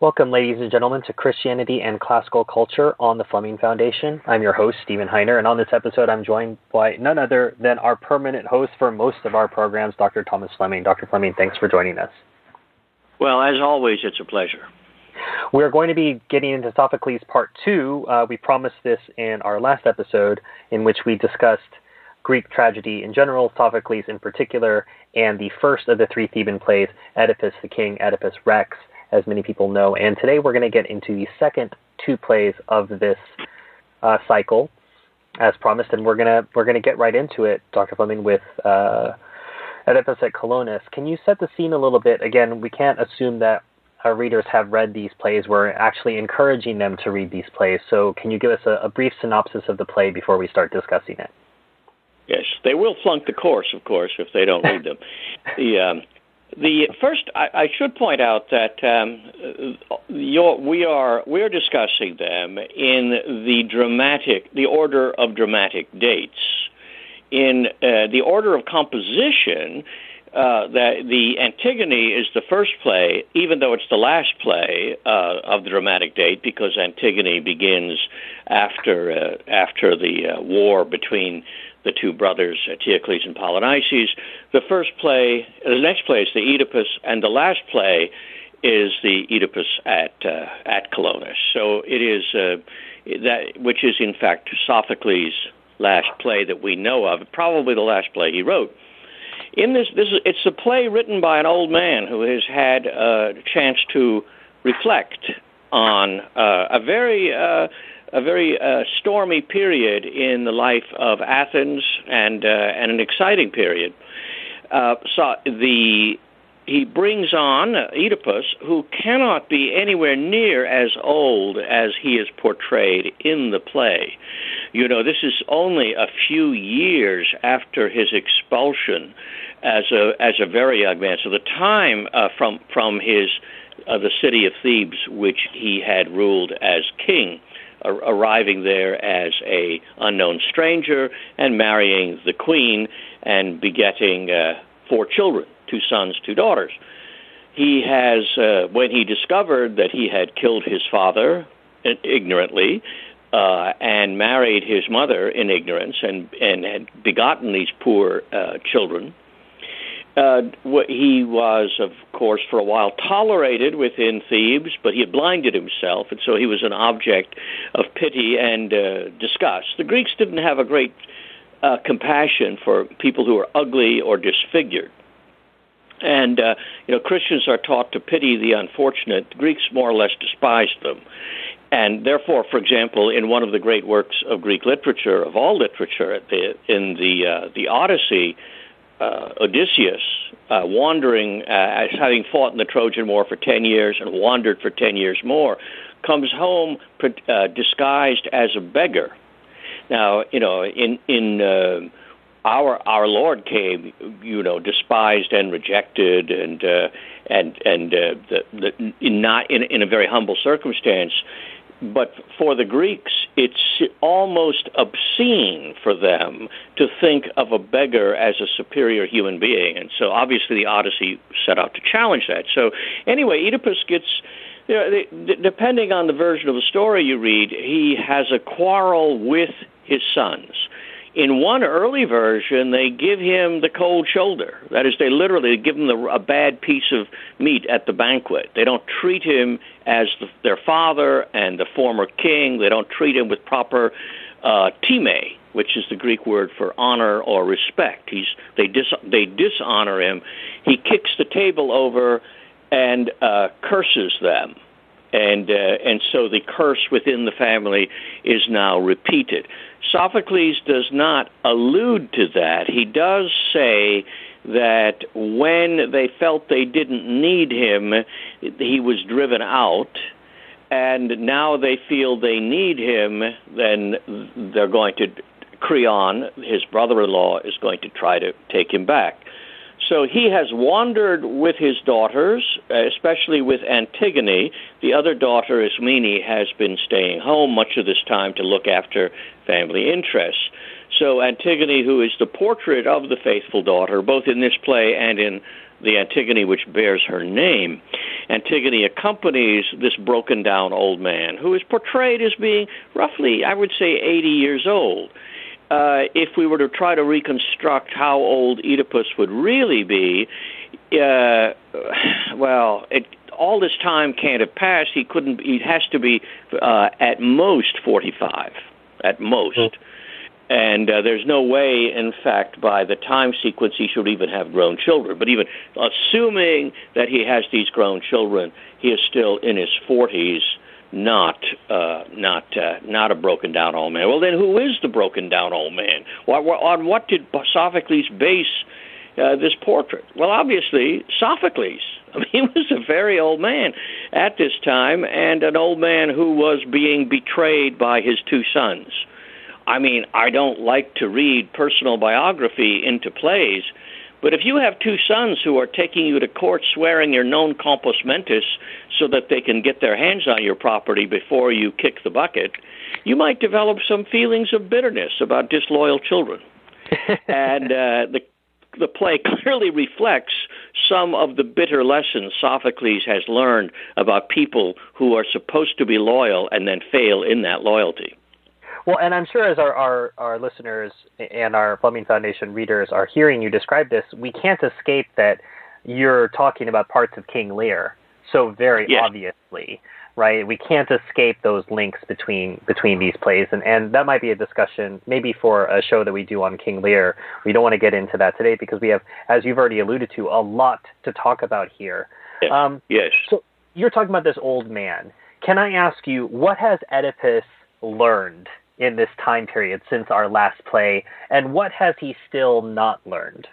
Welcome, ladies and gentlemen, to Christianity and Classical Culture on the Fleming Foundation. I'm your host, Stephen Heiner, and on this episode, I'm joined by none other than our permanent host for most of our programs, Dr. Thomas Fleming. Dr. Fleming, thanks for joining us. Well, as always, it's a pleasure. We're going to be getting into Sophocles Part 2. Uh, we promised this in our last episode, in which we discussed Greek tragedy in general, Sophocles in particular, and the first of the three Theban plays, Oedipus the King, Oedipus Rex as many people know. And today we're going to get into the second two plays of this uh, cycle, as promised, and we're gonna we're gonna get right into it, Dr. Fleming, with uh, Oedipus at Colonus. Can you set the scene a little bit? Again, we can't assume that our readers have read these plays. We're actually encouraging them to read these plays. So, can you give us a, a brief synopsis of the play before we start discussing it? Yes, they will flunk the course, of course, if they don't read them. the um, the first, I, I should point out that um, we are we're discussing them in the dramatic, the order of dramatic dates. In uh, the order of composition, uh, that the Antigone is the first play, even though it's the last play uh, of the dramatic date, because Antigone begins after uh, after the uh, war between the two brothers, Eteocles and Polynices. The first play, the next play is the Oedipus, and the last play is the Oedipus at uh, at Colonus. So it is uh, that, which is in fact Sophocles' last play that we know of, probably the last play he wrote. In this, this is, it's a play written by an old man who has had a chance to reflect on uh, a very uh, a very uh, stormy period in the life of Athens and uh, and an exciting period. Uh, so the he brings on Oedipus, who cannot be anywhere near as old as he is portrayed in the play. You know, this is only a few years after his expulsion as a as a very young man. So the time uh, from from his uh, the city of Thebes, which he had ruled as king, arriving there as a unknown stranger and marrying the queen and begetting uh, four children, two sons, two daughters. He has, uh, when he discovered that he had killed his father ignorantly, uh, and married his mother in ignorance and, and had begotten these poor uh, children, uh, he was, of course, for a while tolerated within Thebes, but he had blinded himself, and so he was an object of pity and uh, disgust. The Greeks didn't have a great uh, compassion for people who were ugly or disfigured. And uh, you know, Christians are taught to pity the unfortunate. The Greeks more or less despised them, and therefore, for example, in one of the great works of Greek literature, of all literature, the, in the uh, the Odyssey, uh, Odysseus, uh, wandering, uh, having fought in the Trojan War for 10 years and wandered for 10 years more, comes home uh, disguised as a beggar. Now, you know, in, in uh, our our Lord came, you know, despised and rejected, and uh, and and the, the, in not in in a very humble circumstance but for the Greeks, it's almost obscene for them to think of a beggar as a superior human being. And so obviously the Odyssey set out to challenge that. So anyway, Oedipus gets. You know, depending on the version of the story you read, he has a quarrel with his sons. In one early version, they give him the cold shoulder. That is, they literally give him the, a bad piece of meat at the banquet. They don't treat him as the, their father and the former king. They don't treat him with proper uh, time, which is the Greek word for honor or respect. He's they dis, they dishonor him. He kicks the table over and uh, curses them and uh, and so the curse within the family is now repeated. Sophocles does not allude to that. He does say that when they felt they didn't need him, he was driven out. And now they feel they need him, then they're going to, Creon, his brother in law, is going to try to take him back. So he has wandered with his daughters, uh, especially with Antigone. The other daughter, Ismene, has been staying home much of this time to look after family interests. So Antigone, who is the portrait of the faithful daughter, both in this play and in the Antigone which bears her name, Antigone accompanies this broken down old man who is portrayed as being roughly, I would say, 80 years old. Uh, if we were to try to reconstruct how old Oedipus would really be, uh, well, it, all this time can't have passed. He couldn't. He has to be uh, at most 45, at most. Mm-hmm. And uh, there's no way, in fact, by the time sequence, he should even have grown children. But even assuming that he has these grown children, he is still in his 40s, not uh, not uh, not a broken down old man. Well, then, who is the broken down old man? What, on what did Sophocles base uh, this portrait? Well, obviously, Sophocles. I mean, he was a very old man at this time, and an old man who was being betrayed by his two sons. I mean, I don't like to read personal biography into plays, but if you have two sons who are taking you to court swearing your non compos mentis so that they can get their hands on your property before you kick the bucket, you might develop some feelings of bitterness about disloyal children. and uh, the the play clearly reflects some of the bitter lessons Sophocles has learned about people who are supposed to be loyal and then fail in that loyalty. Well, and I'm sure as our, our, our listeners and our Fleming Foundation readers are hearing you describe this, we can't escape that you're talking about parts of King Lear so very yes. obviously, right? We can't escape those links between between these plays, and and that might be a discussion maybe for a show that we do on King Lear. We don't want to get into that today because we have, as you've already alluded to, a lot to talk about here. Yes. Um, yes. So you're talking about this old man. Can I ask you what has Oedipus learned in this time period since our last play, and what has he still not learned?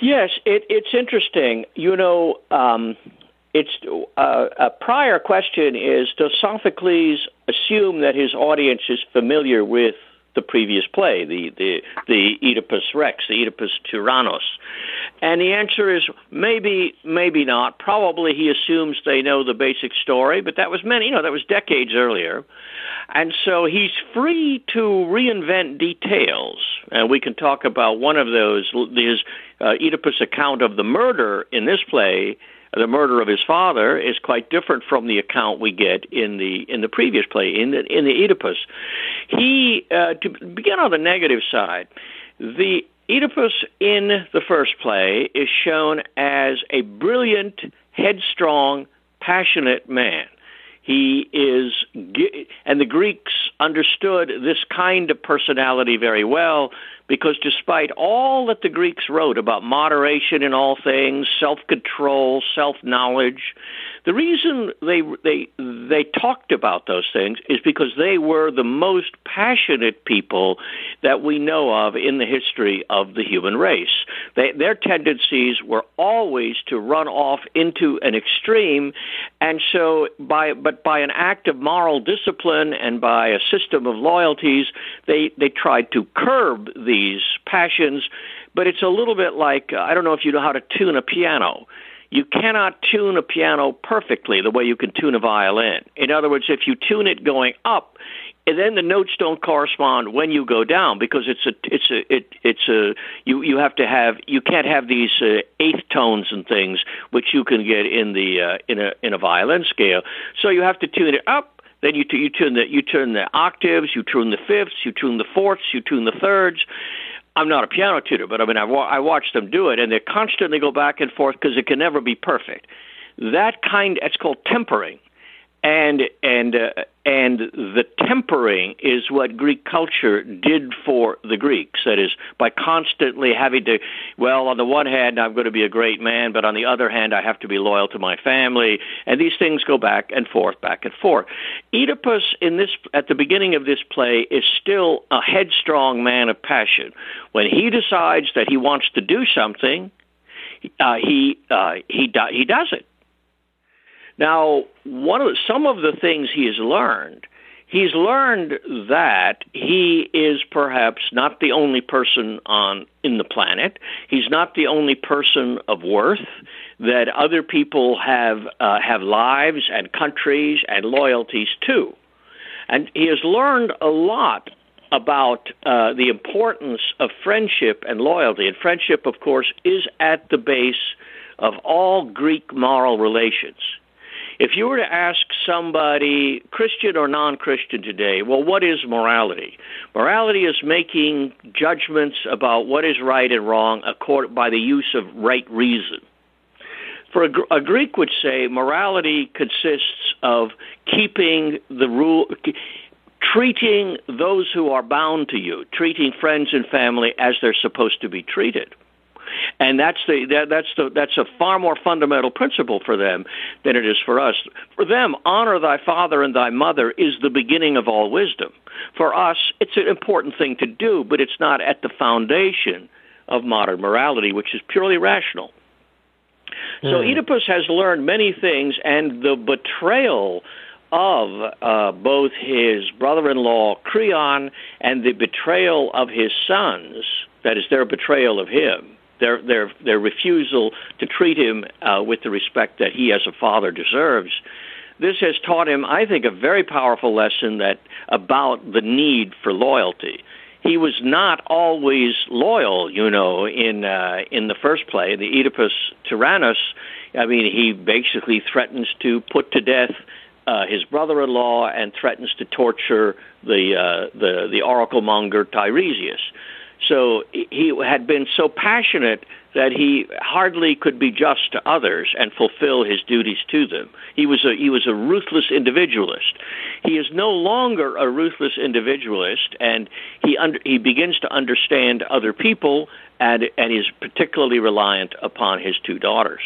Yes, it, it's interesting. You know, um, it's uh, a prior question is: Does Sophocles assume that his audience is familiar with the previous play, the the the Oedipus Rex, the Oedipus Tyrannos? And the answer is maybe, maybe not. Probably he assumes they know the basic story, but that was many, you know, that was decades earlier. And so he's free to reinvent details. And we can talk about one of those, his uh, Oedipus account of the murder in this play. The murder of his father is quite different from the account we get in the in the previous play in the in the Oedipus. He uh, to begin on the negative side, the Oedipus in the first play is shown as a brilliant, headstrong, passionate man. He is, and the Greeks understood this kind of personality very well because despite all that the Greeks wrote about moderation in all things, self control, self knowledge, the reason they they they talked about those things is because they were the most passionate people that we know of in the history of the human race. They, their tendencies were always to run off into an extreme, and so by but by an act of moral discipline and by a system of loyalties, they they tried to curb these passions. But it's a little bit like I don't know if you know how to tune a piano you cannot tune a piano perfectly the way you can tune a violin. In other words, if you tune it going up, and then the notes don't correspond when you go down because it's a it's a it, it's a you you have to have you can't have these uh, eighth tones and things which you can get in the uh, in a in a violin scale. So you have to tune it up. Then you t- you tune the you tune the octaves, you tune the fifths, you tune the fourths, you tune the thirds, I'm not a piano tutor, but I mean, I, wa- I watch them do it, and they constantly go back and forth because it can never be perfect. That kind, it's called tempering, and and uh, and the tempering is what Greek culture did for the Greeks. That is, by constantly having to, well, on the one hand, I'm going to be a great man, but on the other hand, I have to be loyal to my family, and these things go back and forth, back and forth. Oedipus, in this, at the beginning of this play, is still a headstrong man of passion. When he decides that he wants to do something, uh, he uh, he do, he does it now, one of the, some of the things he has learned, he's learned that he is perhaps not the only person on in the planet. He's not the only person of worth. That other people have uh, have lives and countries and loyalties too, and he has learned a lot about uh, the importance of friendship and loyalty. And friendship, of course, is at the base of all Greek moral relations. If you were to ask somebody, Christian or non Christian today, well, what is morality? Morality is making judgments about what is right and wrong by the use of right reason. For a, a Greek would say morality consists of keeping the rule, treating those who are bound to you, treating friends and family as they're supposed to be treated. And that's the that, that's the that's a far more fundamental principle for them than it is for us. For them, honor thy father and thy mother is the beginning of all wisdom. For us, it's an important thing to do, but it's not at the foundation of modern morality, which is purely rational. So mm. Oedipus has learned many things, and the betrayal of uh, both his brother-in-law Creon and the betrayal of his sons, that is their betrayal of him, their their their refusal to treat him uh, with the respect that he as a father deserves. This has taught him, I think, a very powerful lesson that about the need for loyalty he was not always loyal, you know, in uh, in the first play, the Oedipus Tyrannus. I mean, he basically threatens to put to death uh, his brother-in-law and threatens to torture the uh, the the oracle monger Tiresias. So he had been so passionate that he hardly could be just to others and fulfill his duties to them. He was a he was a ruthless individualist. He is no longer a ruthless individualist, and he under, he begins to understand other people and and is particularly reliant upon his two daughters.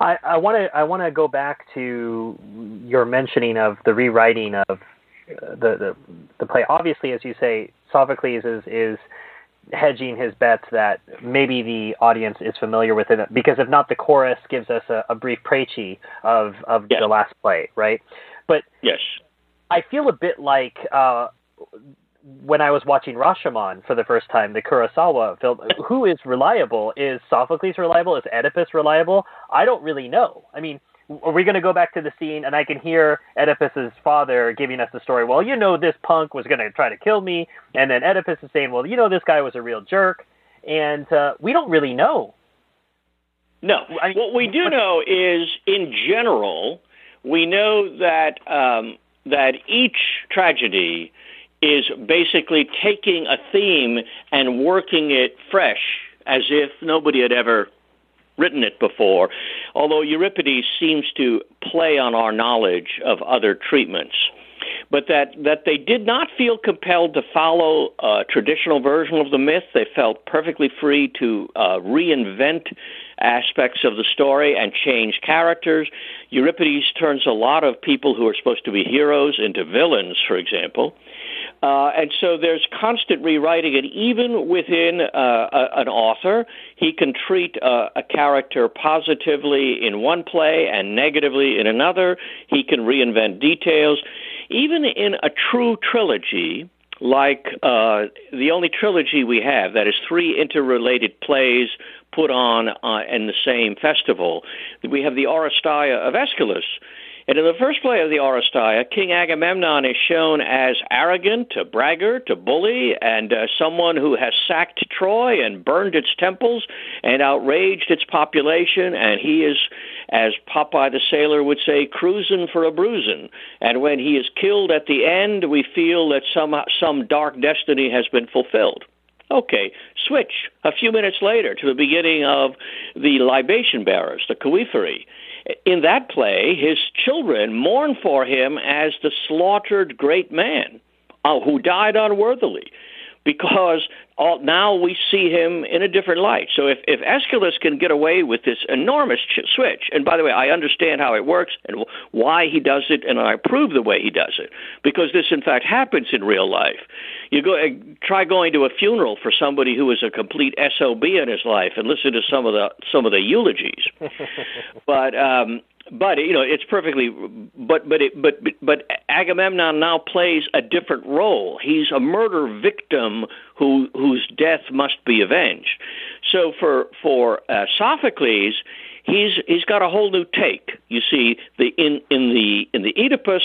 I want to I want to go back to your mentioning of the rewriting of uh, the, the the play. Obviously, as you say, Sophocles is is hedging his bets that maybe the audience is familiar with it because if not, the chorus gives us a, a brief précis of of yes. the last play, right? But yes, I feel a bit like uh, when I was watching Rashomon for the first time, the Kurosawa film. who is reliable? Is Sophocles reliable? Is Oedipus reliable? I don't really know. I mean, are we going to go back to the scene and I can hear Oedipus's father giving us the story? Well, you know, this punk was going to try to kill me, and then Oedipus is saying, well, you know, this guy was a real jerk, and uh, we don't really know. No, I mean, what we do know is, in general, we know that um, that each tragedy is basically taking a theme and working it fresh, as if nobody had ever written it before, although Euripides seems to play on our knowledge of other treatments. But that, that they did not feel compelled to follow a traditional version of the myth. They felt perfectly free to uh, reinvent aspects of the story and change characters. Euripides turns a lot of people who are supposed to be heroes into villains, for example. Uh, and so there's constant rewriting, and even within uh, a, an author, he can treat uh, a character positively in one play and negatively in another. He can reinvent details. Even in a true trilogy, like uh, the only trilogy we have, that is three interrelated plays put on uh, in the same festival, we have the Oresteia of Aeschylus and in the first play of the Oresteia, King Agamemnon is shown as arrogant, a braggart, a bully, and uh, someone who has sacked Troy and burned its temples and outraged its population, and he is, as Popeye the Sailor would say, cruising for a bruising. And when he is killed at the end, we feel that some some dark destiny has been fulfilled. Okay, switch a few minutes later to the beginning of the libation bearers, the Choephori in that play, his children mourn for him as the slaughtered great man uh, who died unworthily because all, now we see him in a different light. So if, if Aeschylus can get away with this enormous ch- switch, and by the way, I understand how it works and why he does it, and I approve the way he does it, because this in fact happens in real life. You go uh, try going to a funeral for somebody who was a complete sob in his life, and listen to some of the some of the eulogies. but um, but you know it's perfectly but but it, but but Agamemnon now plays a different role. He's a murder victim who whose death must be avenged. So for for uh, Sophocles, he's he's got a whole new take. You see, the in in the in the Oedipus,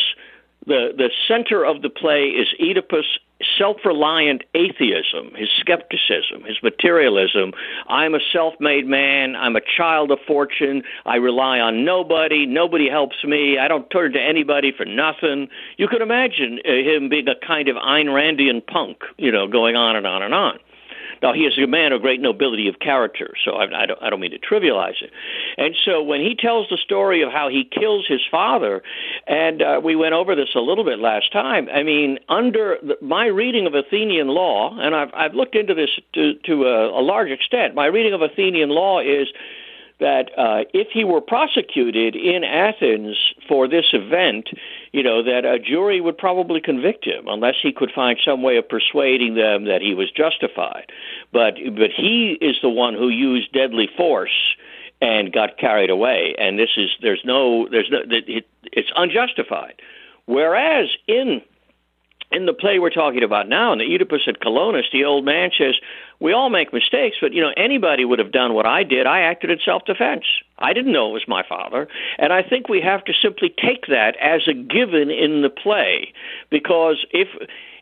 the the center of the play is Oedipus self-reliant atheism, his skepticism, his materialism. I'm a self-made man. I'm a child of fortune. I rely on nobody. Nobody helps me. I don't turn to anybody for nothing. You could imagine uh, him being a kind of Ayn Randian punk, you know, going on and on and on. Now, he is a man of great nobility of character, so I, I, don't, I don't mean to trivialize it. And so when he tells the story of how he kills his father, and uh, we went over this a little bit last time, I mean, under the, my reading of Athenian law, and I've, I've looked into this to, to a, a large extent, my reading of Athenian law is that uh, if he were prosecuted in Athens for this event, you know, that a jury would probably convict him unless he could find some way of persuading them that he was justified. But but he is the one who used deadly force and got carried away. And this is there's no there's no it, it's unjustified. Whereas in in the play we're talking about now, in the Oedipus at Colonus, the old man says, "We all make mistakes, but you know anybody would have done what I did. I acted in self-defense. I didn't know it was my father." And I think we have to simply take that as a given in the play, because if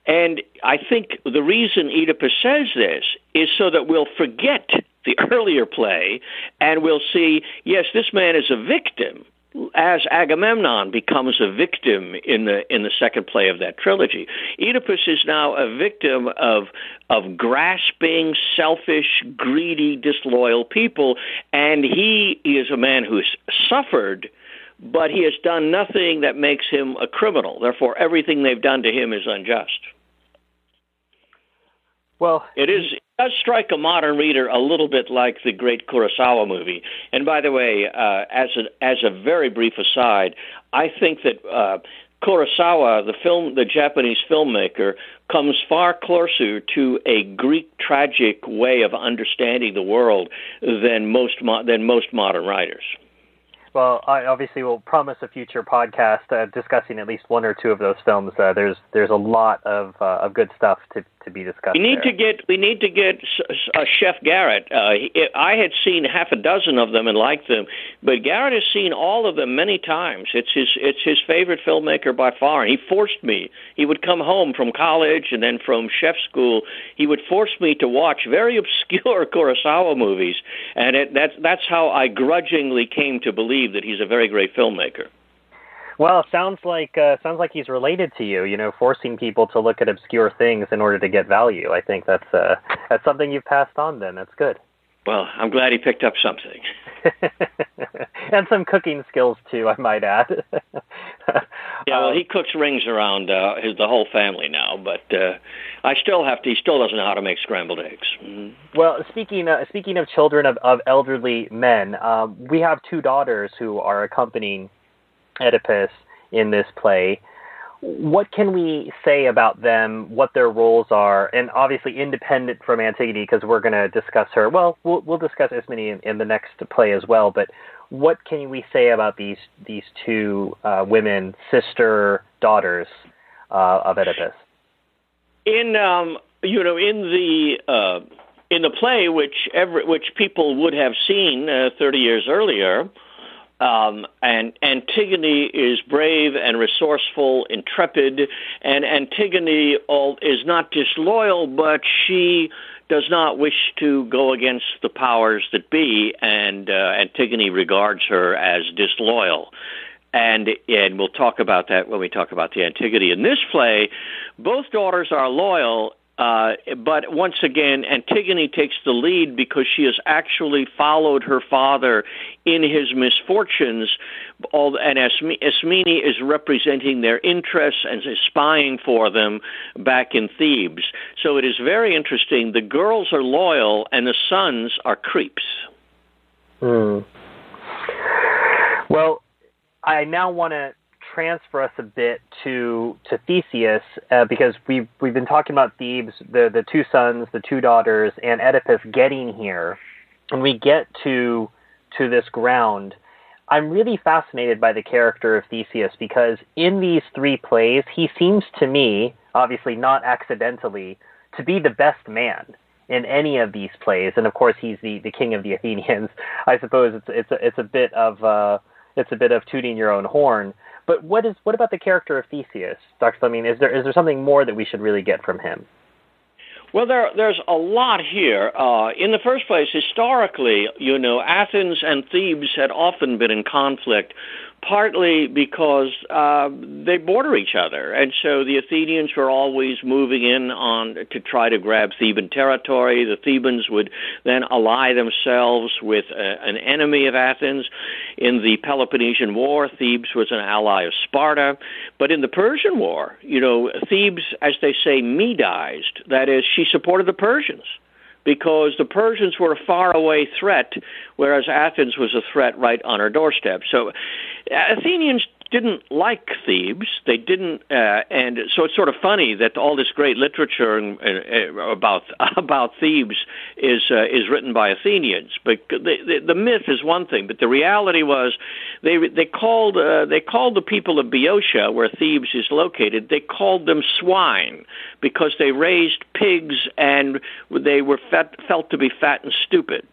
and I think the reason Oedipus says this is so that we'll forget the earlier play and we'll see, yes, this man is a victim as Agamemnon becomes a victim in the in the second play of that trilogy. Oedipus is now a victim of of grasping, selfish, greedy, disloyal people, and he is a man who's suffered but he has done nothing that makes him a criminal. Therefore, everything they've done to him is unjust. Well, it is does strike a modern reader a little bit like the great Kurosawa movie. And by the way, uh, as a as a very brief aside, I think that uh, Kurosawa, the film, the Japanese filmmaker, comes far closer to a Greek tragic way of understanding the world than most mo- than most modern writers. Well, I obviously will promise a future podcast uh, discussing at least one or two of those films. Uh, there's there's a lot of uh, of good stuff to to be discussed. We need there. to get we need to get uh, Chef Garrett. Uh, he, I had seen half a dozen of them and liked them, but Garrett has seen all of them many times. It's his it's his favorite filmmaker by far. And he forced me. He would come home from college and then from chef school. He would force me to watch very obscure Kurosawa movies, and it, that's that's how I grudgingly came to believe that he's a very great filmmaker. Well, sounds like uh, sounds like he's related to you. You know, forcing people to look at obscure things in order to get value. I think that's uh, that's something you've passed on. Then that's good. Well, I'm glad he picked up something. and some cooking skills too, I might add. yeah, well, he cooks rings around uh, his the whole family now, but uh, I still have to. He still doesn't know how to make scrambled eggs. Mm-hmm. Well, speaking uh, speaking of children of, of elderly men, um, we have two daughters who are accompanying Oedipus in this play. What can we say about them, what their roles are, and obviously independent from Antigone because we're going to discuss her. Well, we'll, we'll discuss Ismene in, in, the next play as well. But what can we say about these these two uh, women, sister daughters uh, of Oedipus? In um, you know, in the uh, in the play, which every, which people would have seen uh, 30 years earlier, um, and Antigone is brave and resourceful, intrepid, and Antigone is not disloyal, but she does not wish to go against the powers that be, and uh, Antigone regards her as disloyal. And and we'll talk about that when we talk about the Antigone. In this play, both daughters are loyal, uh, but once again, Antigone takes the lead because she has actually followed her father in his misfortunes, and Ismene is representing their interests and is spying for them back in Thebes. So it is very interesting. The girls are loyal, and the sons are creeps. Hmm. Well, I now want to transfer us a bit to to Theseus uh, because we've we've been talking about Thebes, the the two sons, the two daughters, and Oedipus getting here, and we get to to this ground. I'm really fascinated by the character of Theseus because in these three plays, he seems to me, obviously not accidentally, to be the best man in any of these plays. And of course, he's the, the king of the Athenians. I suppose it's it's a, it's a bit of uh, it's a bit of tooting your own horn. But what is what about the character of Theseus, Dr. Fleming? Is there is there something more that we should really get from him? Well, there, there's a lot here. Uh, in the first place, historically, you know, Athens and Thebes had often been in conflict partly because uh, they border each other, and so the Athenians were always moving in on to try to grab Theban territory. The Thebans would then ally themselves with a, uh, an enemy of Athens. In the Peloponnesian War, Thebes was an ally of Sparta, but in the Persian War, you know, Thebes, as they say, Medized. That is, she supported the Persians because the Persians were a faraway threat, whereas Athens was a threat right on her doorstep. So Athenians didn't like Thebes. They didn't, uh, and so it's sort of funny that all this great literature uh, about about Thebes is uh, is written by Athenians. But the, the, the myth is one thing, but the reality was they they called uh, they called the people of Boeotia, where Thebes is located, they called them swine because they raised pigs and they were fat, felt to be fat and stupid.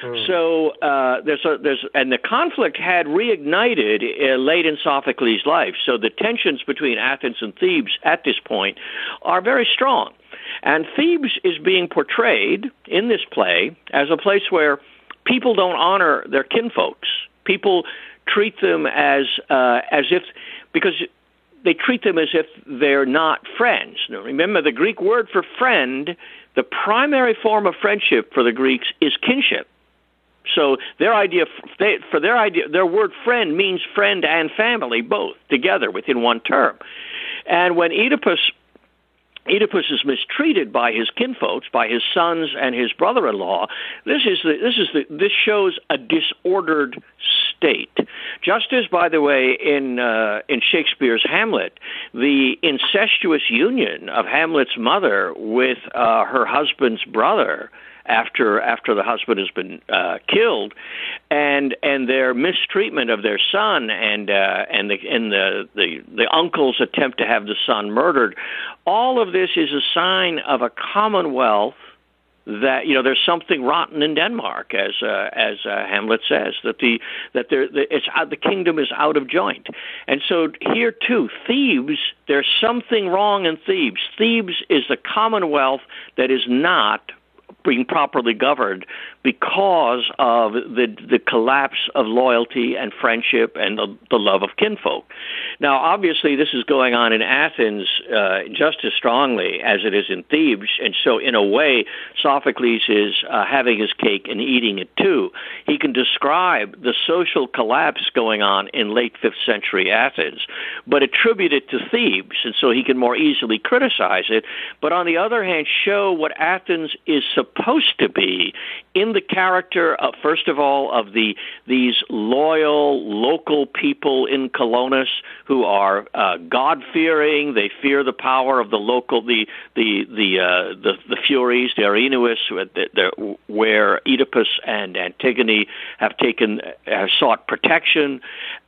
Hmm. So uh, there's a, there's and the conflict had reignited uh, late in Sophocles' life. So the tensions between Athens and Thebes at this point are very strong, and Thebes is being portrayed in this play as a place where people don't honor their kinfolks. People treat them as uh, as if because they treat them as if they're not friends. Now, remember, the Greek word for friend, the primary form of friendship for the Greeks is kinship. So their idea they, for their idea, their word friend means friend and family both together within one term. And when Oedipus Oedipus is mistreated by his kinfolks, by his sons and his brother-in-law. This is the, this is the, this shows a disordered state. Just as, by the way, in uh, in Shakespeare's Hamlet, the incestuous union of Hamlet's mother with uh, her husband's brother after after the husband has been uh, killed, and and their mistreatment of their son and uh, and the and the, the the uncle's attempt to have the son murdered, all of this is a sign of a commonwealth that you know there's something rotten in Denmark, as uh, as uh, Hamlet says that the that there the, it's uh, the kingdom is out of joint, and so here too Thebes there's something wrong in Thebes. Thebes is the commonwealth that is not being properly governed because of the the collapse of loyalty and friendship and the, the love of kinfolk. Now, obviously, this is going on in Athens uh, just as strongly as it is in Thebes, and so in a way, Sophocles is uh, having his cake and eating it too. He can describe the social collapse going on in late fifth century Athens, but attribute it to Thebes, and so he can more easily criticize it. But on the other hand, show what Athens is supposed to be in the character, of, first of all, of the these loyal local people in Colonus who are uh, God fearing. They fear the power of the local the the the uh, the, the Furies, the Erinyes, where Oedipus and Antigone have taken have sought protection,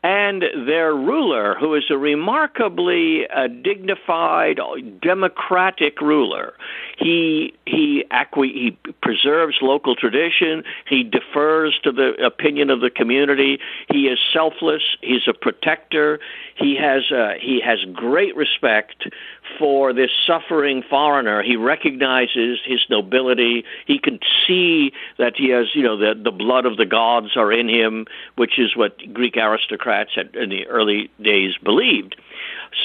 and their ruler, who is a remarkably uh, dignified, democratic ruler. He he acqui- he preserves local tradition. He defers to the opinion of the community. He is selfless. He's a protector. He has uh, he has great respect for this suffering foreigner. He recognizes his nobility. He can see that he has you know the the blood of the gods are in him, which is what Greek aristocrats had in the early days believed.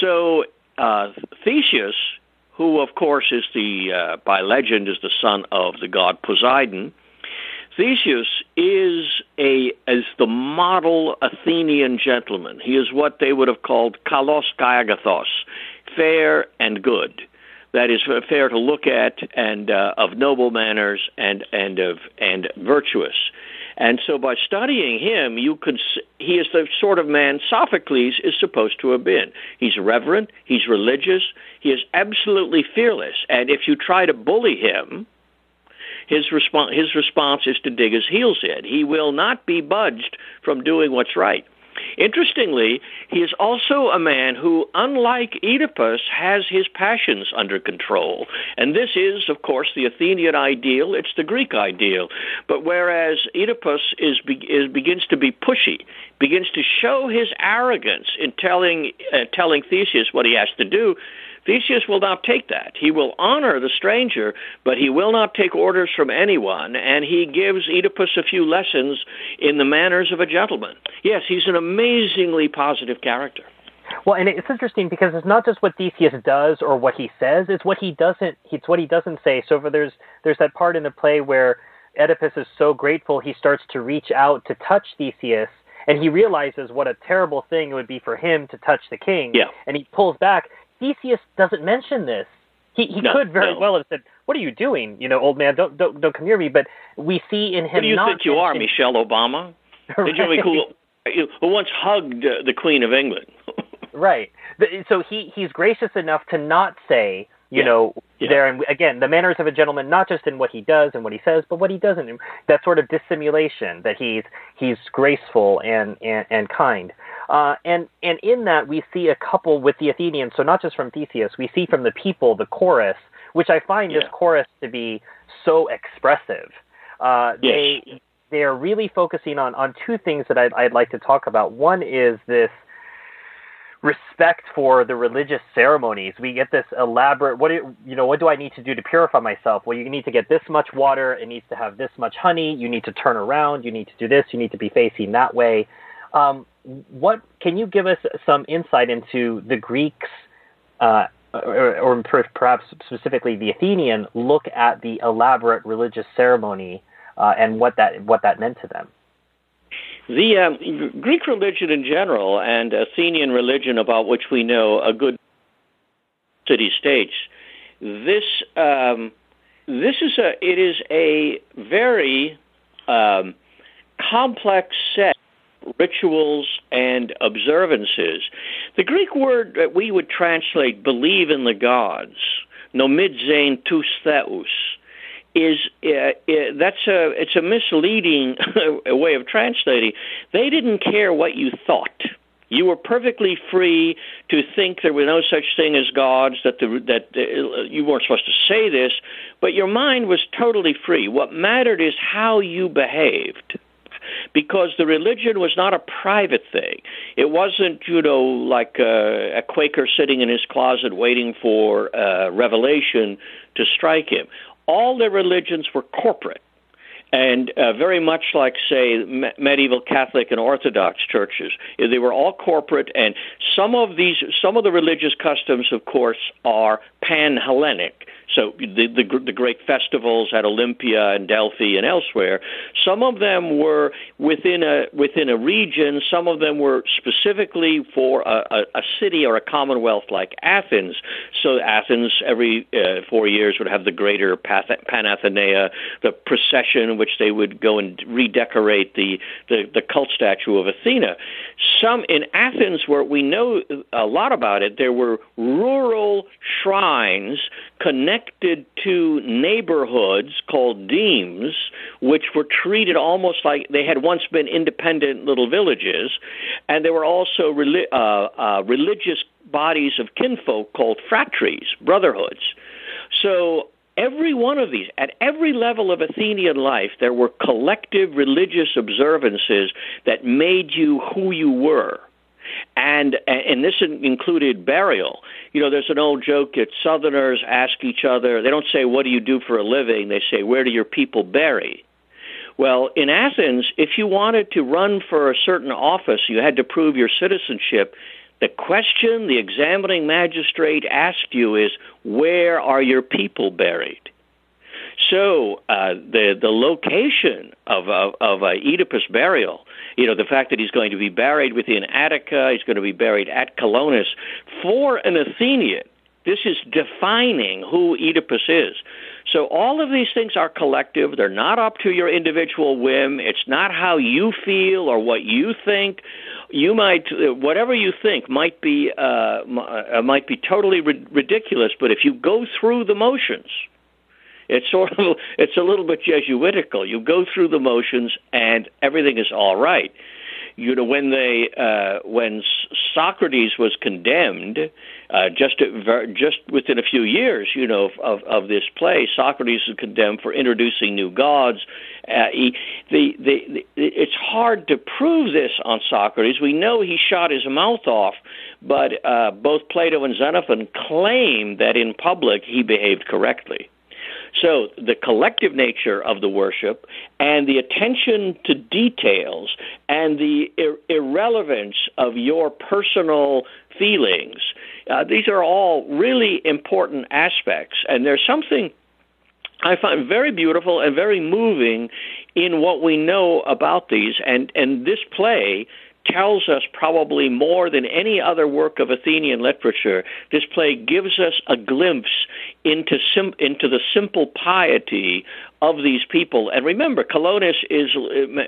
So uh, Theseus who, of course, is the uh, by legend is the son of the god Poseidon. Theseus is a as the model Athenian gentleman. He is what they would have called kalos kai agathos, fair and good. That is fair to look at and uh, of noble manners and and of and virtuous. And so by studying him, you can he is the sort of man Sophocles is supposed to have been. He's reverent, he's religious, he is absolutely fearless. And if you try to bully him, his response his response is to dig his heels in. He will not be budged from doing what's right. Interestingly, he is also a man who, unlike Oedipus, has his passions under control. And this is, of course, the Athenian ideal, it's the Greek ideal. But whereas Oedipus is, is begins to be pushy, begins to show his arrogance in telling, uh, telling Theseus what he has to do, Theseus will not take that. He will honor the stranger, but he will not take orders from anyone, and he gives Oedipus a few lessons in the manners of a gentleman. Yes, he's an amazingly positive character. Well, and it's interesting because it's not just what Theseus does or what he says; it's what he doesn't. It's what he doesn't say. So for there's there's that part in the play where Oedipus is so grateful he starts to reach out to touch Theseus, and he realizes what a terrible thing it would be for him to touch the king. Yeah. And he pulls back. Theseus doesn't mention this. He he no, could very no. well have said, "What are you doing? You know, old man, don't don't don't come near me." But we see in him. Who do you not think you are, Michelle Obama? right. Did you who, who once hugged uh, the Queen of England? right. So he he's gracious enough to not say, you Yeah. know, Yeah. there and again the manners of a gentleman, not just in what he does and what he says, but what he doesn't. That sort of dissimulation that he's he's graceful and and, and kind. Uh, and and in that we see a couple with the Athenians. So not just from Theseus, we see from the people the chorus, which I find this chorus to be so expressive. Uh, Yes. They they are really focusing on on two things that I'd, I'd like to talk about. One is this respect for the religious ceremonies. We get this elaborate. What do you know? What do I need to do to purify myself? Well, you need to get this much water. It needs to have this much honey. You need to turn around. You need to do this. You need to be facing that way. Um, what can you give us some insight into the Greeks, uh, or, or per- perhaps specifically the Athenian, look at the elaborate religious ceremony uh, and what that what that meant to them? The um, Greek religion in general and Athenian religion, about which we know a good city states, this um, this is a it is a very um, complex set rituals and observances. The Greek word that we would translate "believe in the gods," nomidzein tous theus, is uh, uh, that's a it's a misleading way of translating. They didn't care what you thought. You were perfectly free to think there were no such thing as gods. That the that uh, you weren't supposed to say this, but your mind was totally free. What mattered is how you behaved because the religion was not a private thing. It wasn't, you know, like uh, a Quaker sitting in his closet waiting for uh, revelation to strike him. All their religions were corporate. And uh, very much like, say, me- medieval Catholic and Orthodox churches, they were all corporate. And some of these, some of the religious customs, of course, are pan-Hellenic. So the, the the great festivals at Olympia and Delphi and elsewhere, some of them were within a within a region. Some of them were specifically for a, a, a city or a commonwealth like Athens. So Athens every uh, four years would have the greater Panathenaea, the procession which they would go and redecorate the, the the cult statue of Athena. Some in Athens, where we know a lot about it, there were rural shrines connected to neighborhoods called demes, which were treated almost like they had once been independent little villages, and there were also reli- uh, uh, religious bodies of kinfolk called phratries, brotherhoods. So every one of these, at every level of Athenian life, there were collective religious observances that made you who you were. And and this included burial. You know, there's an old joke that Southerners ask each other. They don't say, "What do you do for a living?" They say, "Where do your people bury?" Well, in Athens, if you wanted to run for a certain office, you had to prove your citizenship. The question the examining magistrate asked you is, "Where are your people buried?" So uh, the the location of of, of uh, Oedipus burial, you know, the fact that he's going to be buried within Attica, he's going to be buried at Colonus, for an Athenian, this is defining who Oedipus is. So all of these things are collective. They're not up to your individual whim. It's not how you feel or what you think. You might, whatever you think, might be uh, uh might be totally ri- ridiculous. But if you go through the motions, it's sort of it's a little bit Jesuitical. You go through the motions, and everything is all right. You know, when they uh, when Socrates was condemned, uh, just just within a few years, you know, of of this play, Socrates is condemned for introducing new gods. Uh, he, the, the, the, it's hard to prove this on Socrates. We know he shot his mouth off, but uh, both Plato and Xenophon claim that in public he behaved correctly. So the collective nature of the worship and the attention to details and the ir- irrelevance of your personal feelings, uh, these are all really important aspects. And there's something I find very beautiful and very moving in what we know about these. And, and this play tells us probably more than any other work of Athenian literature. This play gives us a glimpse into sim- into the simple piety of these people. And remember, Colonus is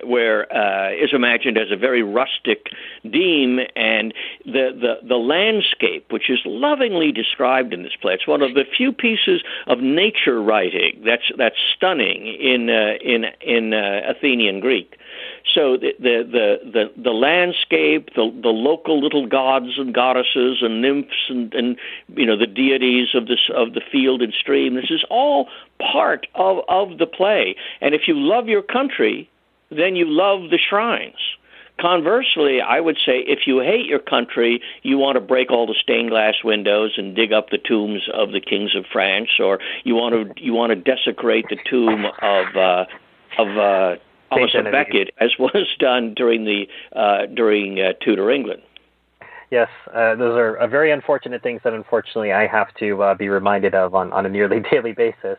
where uh, is imagined as a very rustic deme, and the, the the landscape, which is lovingly described in this play. It's one of the few pieces of nature writing that's that's stunning in uh, in in uh, Athenian Greek. So the the the the, the landscape, the the local little gods and goddesses and nymphs and, and you know the deities of this of the field and stream. This is all part of of the play. And if you love your country, then you love the shrines. Conversely, I would say if you hate your country, you want to break all the stained glass windows and dig up the tombs of the kings of France, or you want to you want to desecrate the tomb of uh, of uh, Thomas Becket, as was done during the uh, during uh, Tudor England. Yes, uh, those are uh, very unfortunate things that unfortunately I have to uh, be reminded of on, on a nearly daily basis.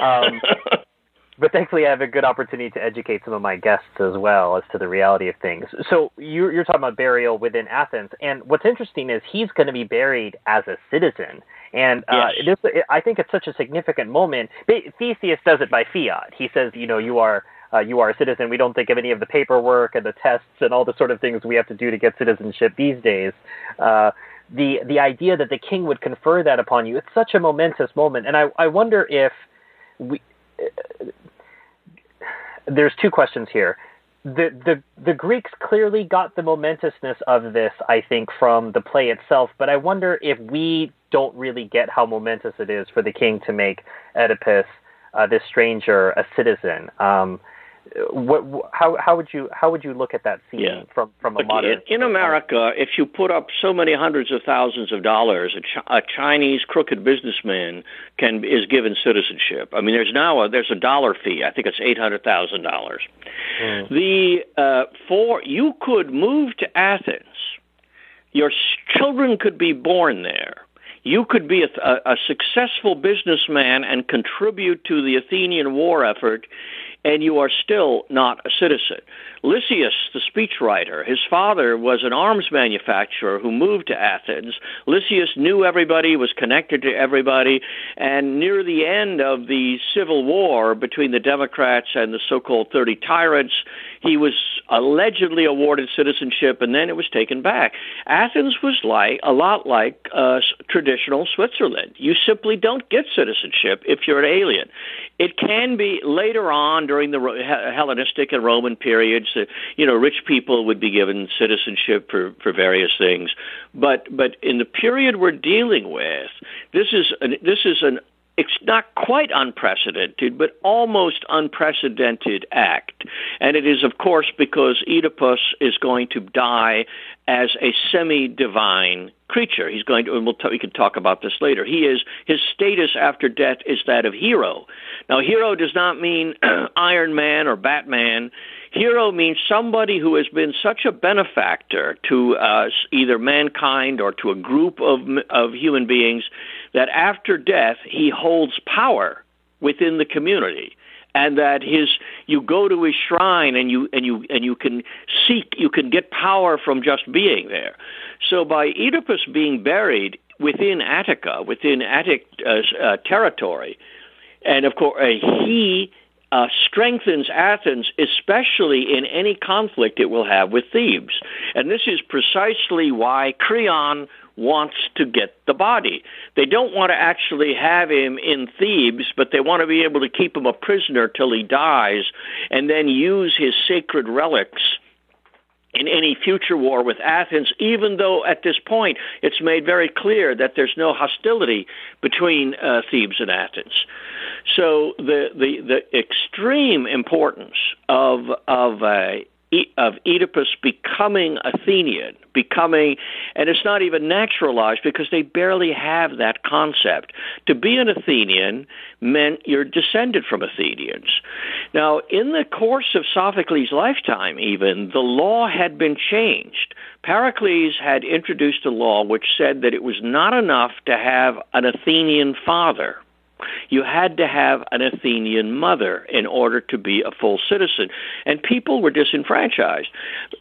Um, but thankfully, I have a good opportunity to educate some of my guests as well as to the reality of things. So you're, you're talking about burial within Athens, and what's interesting is he's going to be buried as a citizen. And uh, yes. this, I think it's such a significant moment. Theseus does it by fiat. He says, you know, you are uh, you are a citizen. We don't think of any of the paperwork and the tests and all the sort of things we have to do to get citizenship these days. Uh, the the idea that the king would confer that upon you, it's such a momentous moment. And I, I wonder if we. Uh, there's two questions here. The, the the Greeks clearly got the momentousness of this, I think, from the play itself. But I wonder if we don't really get how momentous it is for the king to make Oedipus, uh, this stranger, a citizen. Um, what, how how would you how would you look at that scene yeah. from from a Look, modern? In, in America, if you put up so many hundreds of thousands of dollars, a, Ch- a Chinese crooked businessman can is given citizenship. I mean, there's now a, there's a dollar fee. I think it's eight hundred thousand dollars. Mm. The uh, for you could move to Athens. Your children could be born there you could be a, a, a, successful businessman and contribute to the Athenian war effort and you are still not a citizen. Lysias, the speechwriter, his father was an arms manufacturer who moved to Athens. Lysias knew everybody, was connected to everybody, and near the end of the civil war between the Democrats and the so called 30 tyrants, he was allegedly awarded citizenship and then it was taken back. Athens was like a lot like uh, traditional Switzerland. You simply don't get citizenship if you're an alien. It can be later on during the Hellenistic and Roman periods you know rich people would be given citizenship for for various things, but but in the period we're dealing with, this is an, this is an it's not quite unprecedented, but almost unprecedented act. And it is, of course, because Oedipus is going to die as a semi-divine creature. He's going to, and we'll t- we can talk about this later. He is his status after death is that of hero. Now, hero does not mean Iron Man or Batman. Hero means somebody who has been such a benefactor to uh, either mankind or to a group of of human beings that after death he holds power within the community and that his you go to his shrine and you and you and you can seek you can get power from just being there. So by oedipus being buried within attica within attic uh, uh, territory and of course uh, he uh, strengthens Athens, especially in any conflict it will have with Thebes. And this is precisely why Creon wants to get the body. They don't want to actually have him in Thebes, but they want to be able to keep him a prisoner till he dies and then use his sacred relics in any future war with Athens, even though at this point it's made very clear that there's no hostility between uh, Thebes and Athens. So the the, the extreme importance of of uh, of Oedipus becoming Athenian, becoming, and it's not even naturalized because they barely have that concept. To be an Athenian meant you're descended from Athenians. Now, in the course of Sophocles' lifetime, even, the law had been changed. Pericles had introduced a law which said that it was not enough to have an Athenian father you had to have an Athenian mother in order to be a full citizen. And people were disenfranchised.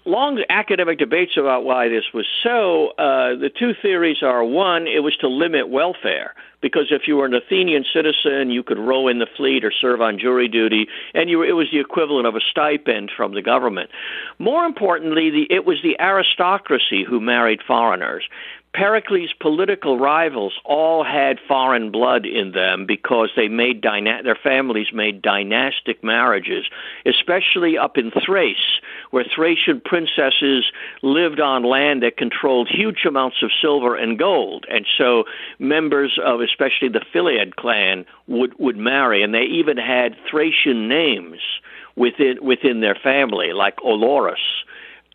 Long academic debates about why this was so. Uh, the two theories are one, it was to limit welfare because if you were an Athenian citizen, you could row in the fleet or serve on jury duty, and you were, it was the equivalent of a stipend from the government. More importantly, the, it was the aristocracy who married foreigners. Pericles' political rivals all had foreign blood in them because they made dyna- their families made dynastic marriages, especially up in Thrace, where Thracian princesses lived on land that controlled huge amounts of silver and gold, and so members of especially the Philaid clan would would marry, and they even had Thracian names within within their family, like Olorus.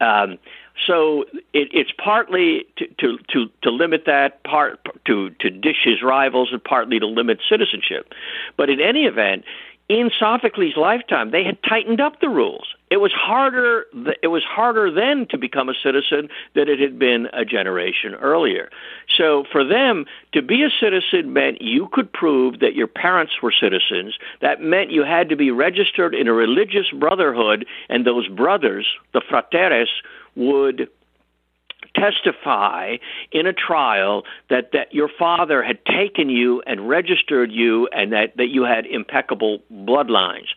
Um, so it, it's partly to, to, to, to limit that, part to, to dish his rivals, and partly to limit citizenship. But in any event, in Sophocles' lifetime, they had tightened up the rules. It was harder. It was harder then to become a citizen than it had been a generation earlier. So for them, to be a citizen meant you could prove that your parents were citizens. That meant you had to be registered in a religious brotherhood, and those brothers, the phrateres, would testify in a trial that, that your father had taken you and registered you and that, that you had impeccable bloodlines.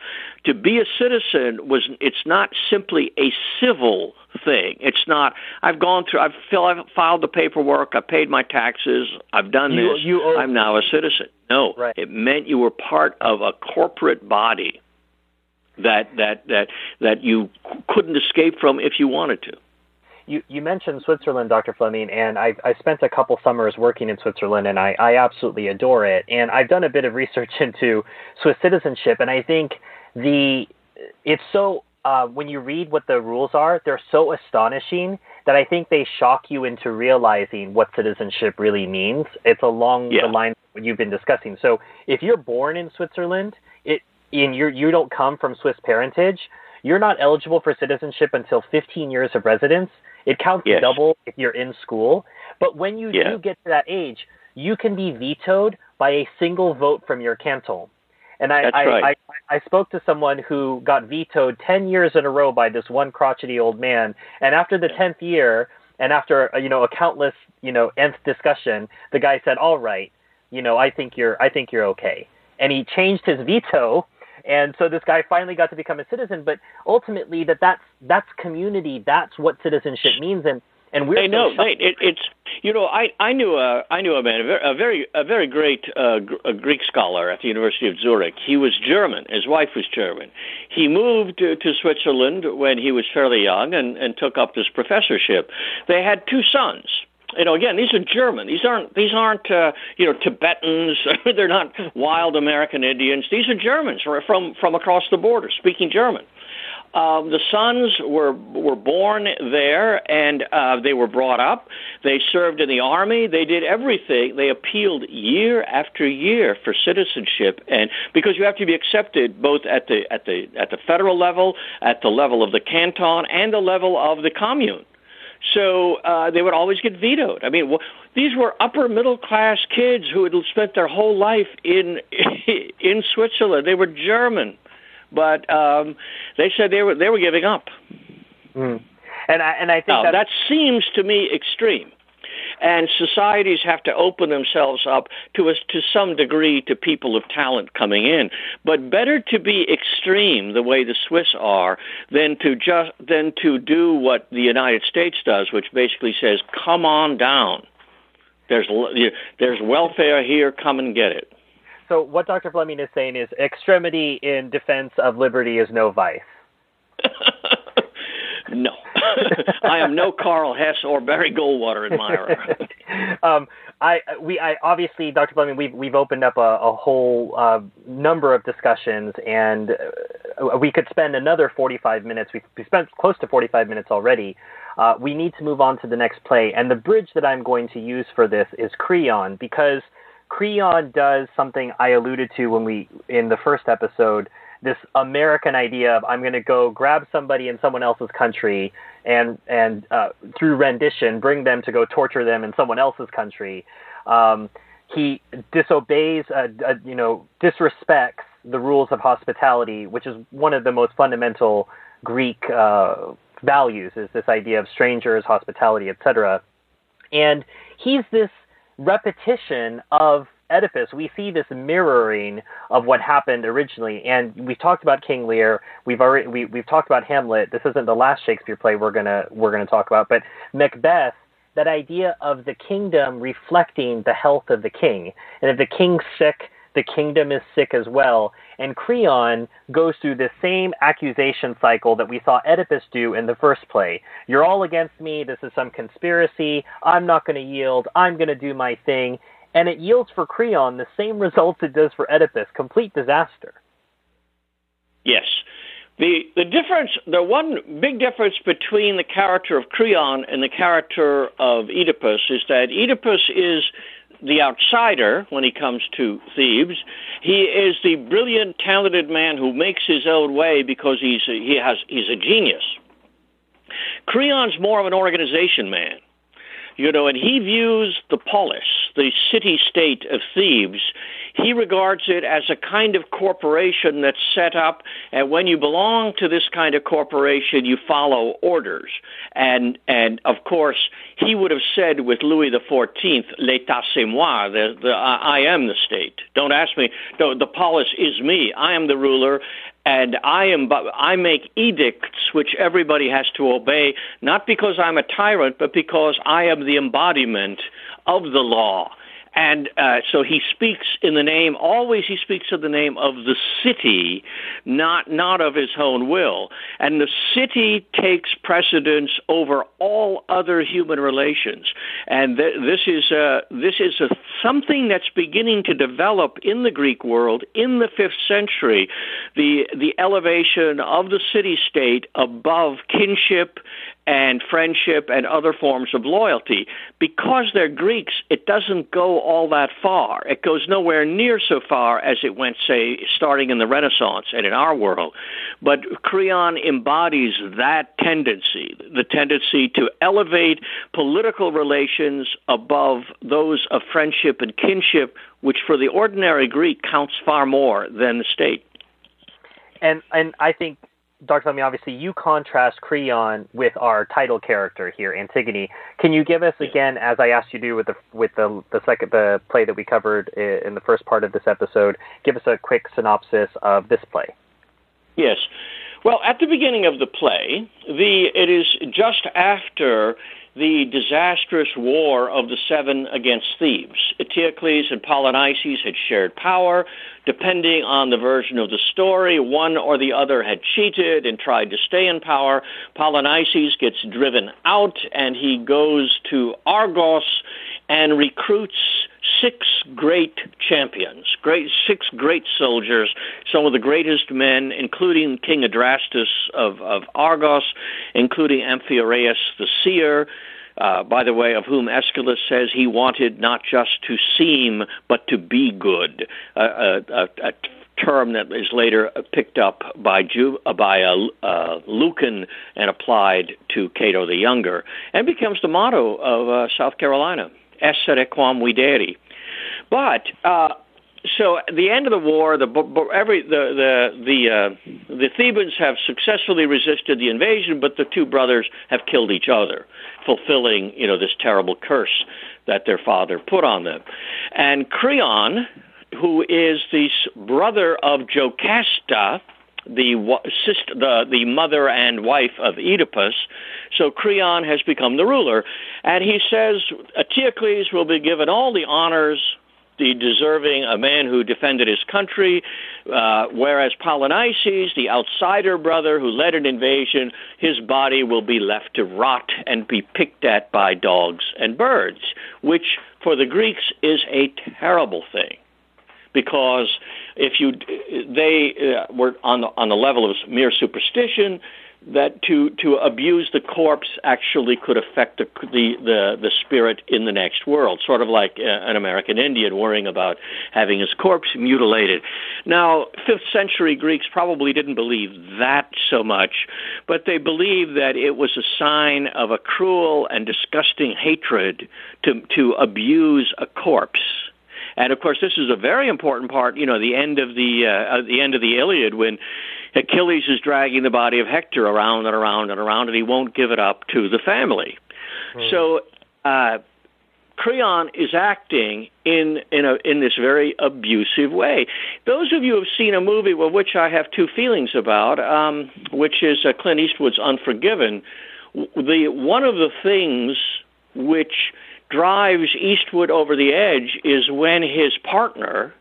To be a citizen was it's not simply a civil thing. It's not I've gone through I've, fill, I've filed the paperwork, I've paid my taxes, I've done you, this, you I'm now a citizen. No. Right. It meant you were part of a corporate body that that that that you couldn't escape from if you wanted to. You, you mentioned Switzerland, Dr. Fleming, and I, I spent a couple summers working in Switzerland, and I, I absolutely adore it. And I've done a bit of research into Swiss citizenship, and I think the it's so uh, when you read what the rules are, they're so astonishing that I think they shock you into realizing what citizenship really means. It's along yeah. the lines you've been discussing. So if you're born in Switzerland, it and you you don't come from Swiss parentage, you're not eligible for citizenship until 15 years of residence. It counts yes. double if you're in school. But when you yeah. do get to that age, you can be vetoed by a single vote from your canton. And I, I, right. I, I spoke to someone who got vetoed 10 years in a row by this one crotchety old man. And after the 10th year, and after uh, you know a countless you know nth discussion, the guy said, "All right, you know I think you're I think you're okay," and he changed his veto and so this guy finally got to become a citizen. But ultimately, that that's that's community. That's what citizenship means. And and we're they know they, it, it's you know I I knew a I knew a man a very a very, a very great uh, a Greek scholar at the University of Zurich. He was German. His wife was German. He moved to, to Switzerland when he was fairly young and and took up this professorship. They had two sons you know, again, these are German. These aren't these aren't uh, you know Tibetans. They're not wild American Indians. These are Germans from from across the border, speaking German. Um, the sons were were born there, and uh, they were brought up. They served in the army. They did everything. They appealed year after year for citizenship, and because you have to be accepted both at the at the at the federal level, at the level of the canton, and the level of the commune. So uh, they would always get vetoed. I mean, w- these were upper middle class kids who had spent their whole life in in Switzerland. They were German, but um, they said they were they were giving up. Mm. And I and I think now, that that seems to me extreme and societies have to open themselves up to a, to some degree to people of talent coming in. But better to be extreme the way the Swiss are than to just than to do what the United States does, which basically says, "Come on down. There's there's welfare here. Come and get it." So what Dr. Fleming is saying is extremity in defense of liberty is no vice. no. I am no Karl Hess or Barry Goldwater admirer. um, I we I obviously Dr. Fleming we've we've opened up a, a whole uh, number of discussions and uh, we could spend another 45 minutes. We've, we spent close to 45 minutes already. Uh, we need to move on to the next play and the bridge that I'm going to use for this is Creon because Creon does something I alluded to when we in the first episode this American idea of I'm going to go grab somebody in someone else's country and and uh, through rendition bring them to go torture them in someone else's country. Um, he disobeys, uh, uh, you know, disrespects the rules of hospitality, which is one of the most fundamental Greek uh, values. Is this idea of strangers, hospitality, etc. And he's this repetition of Oedipus, we see this mirroring of what happened originally. And we've talked about King Lear. We've already we, we've talked about Hamlet. This isn't the last Shakespeare play we're gonna we're gonna talk about, but Macbeth. That idea of the kingdom reflecting the health of the king, and if the king's sick, the kingdom is sick as well. And Creon goes through the same accusation cycle that we saw Oedipus do in the first play. You're all against me. This is some conspiracy. I'm not going to yield. I'm going to do my thing and it yields for Creon the same results it does for Oedipus complete disaster. Yes. The, the difference, the one big difference between the character of Creon and the character of Oedipus is that Oedipus is the outsider when he comes to Thebes. He is the brilliant, talented man who makes his own way because he's a, he has he's a genius. Creon's more of an organization man. You know, and he views the polis, the city state of Thebes, he regards it as a kind of corporation that's set up, and when you belong to this kind of corporation, you follow orders. And and of course, he would have said with Louis the Fourteenth, "L'état c'est moi," the, the I, am the state. Don't ask me. The, the polis is me. I am the ruler, and I am I make edicts which everybody has to obey, not because I'm a tyrant, but because I am the embodiment of the law. And uh, so he speaks in the name. Always, he speaks in the name of the city, not not of his own will. And the city takes precedence over all other human relations. And th- this is uh, this is a, something that's beginning to develop in the Greek world in the fifth century. The the elevation of the city state above kinship and friendship and other forms of loyalty. Because they're Greeks, it doesn't go all that far. It goes nowhere near so far as it went, say, starting in the Renaissance and in our world. But Creon embodies that tendency, the tendency to elevate political relations above those of friendship and kinship, which for the ordinary Greek counts far more than the state. And and I think Dr. Fleming, obviously you contrast Creon with our title character here, Antigone. Can you give us again, as I asked you to do with the with the the second the play that we covered in the first part of this episode, give us a quick synopsis of this play? Yes. Well, at the beginning of the play, the it is just after the disastrous war of the seven against Thebes. Eteocles and Polynices had shared power. Depending on the version of the story, one or the other had cheated and tried to stay in power. Polynices gets driven out and he goes to Argos and recruits six great champions, great six great soldiers, some of the greatest men, including King Adrastus of, of Argos, including Amphiaraus the seer, uh, by the way, of whom Aeschylus says he wanted not just to seem, but to be good. Uh, a, a, term that is later picked up by Ju- uh, by uh, uh, Lucan and applied to Cato the Younger, and becomes the motto of uh, South Carolina: "Esse quam videri." But uh, so at the end of the war, the every the the the uh, the Thebans have successfully resisted the invasion, but the two brothers have killed each other, fulfilling you know this terrible curse that their father put on them. And Creon, who is the brother of Jocasta, the sister, the the mother and wife of Oedipus. So Creon has become the ruler, and he says Eteocles will be given all the honors the deserving, a man who defended his country, uh, whereas Polynices, the outsider brother who led an invasion, his body will be left to rot and be picked at by dogs and birds, which for the Greeks is a terrible thing because if you they uh, were on the on the level of mere superstition that to to abuse the corpse actually could affect the the the, the spirit in the next world, sort of like uh, an American Indian worrying about having his corpse mutilated. Now, fifth century Greeks probably didn't believe that so much, but they believed that it was a sign of a cruel and disgusting hatred to to abuse a corpse. And of course, this is a very important part. You know, the end of the uh, the end of the Iliad when Achilles is dragging the body of Hector around and around and around, and he won't give it up to the family. Hmm. So. Uh, Creon is acting in in a in this very abusive way. Those of you who have seen a movie, well, which I have two feelings about, um, which is uh, Clint Eastwood's Unforgiven. The one of the things which drives Eastwood over the edge is when his partner,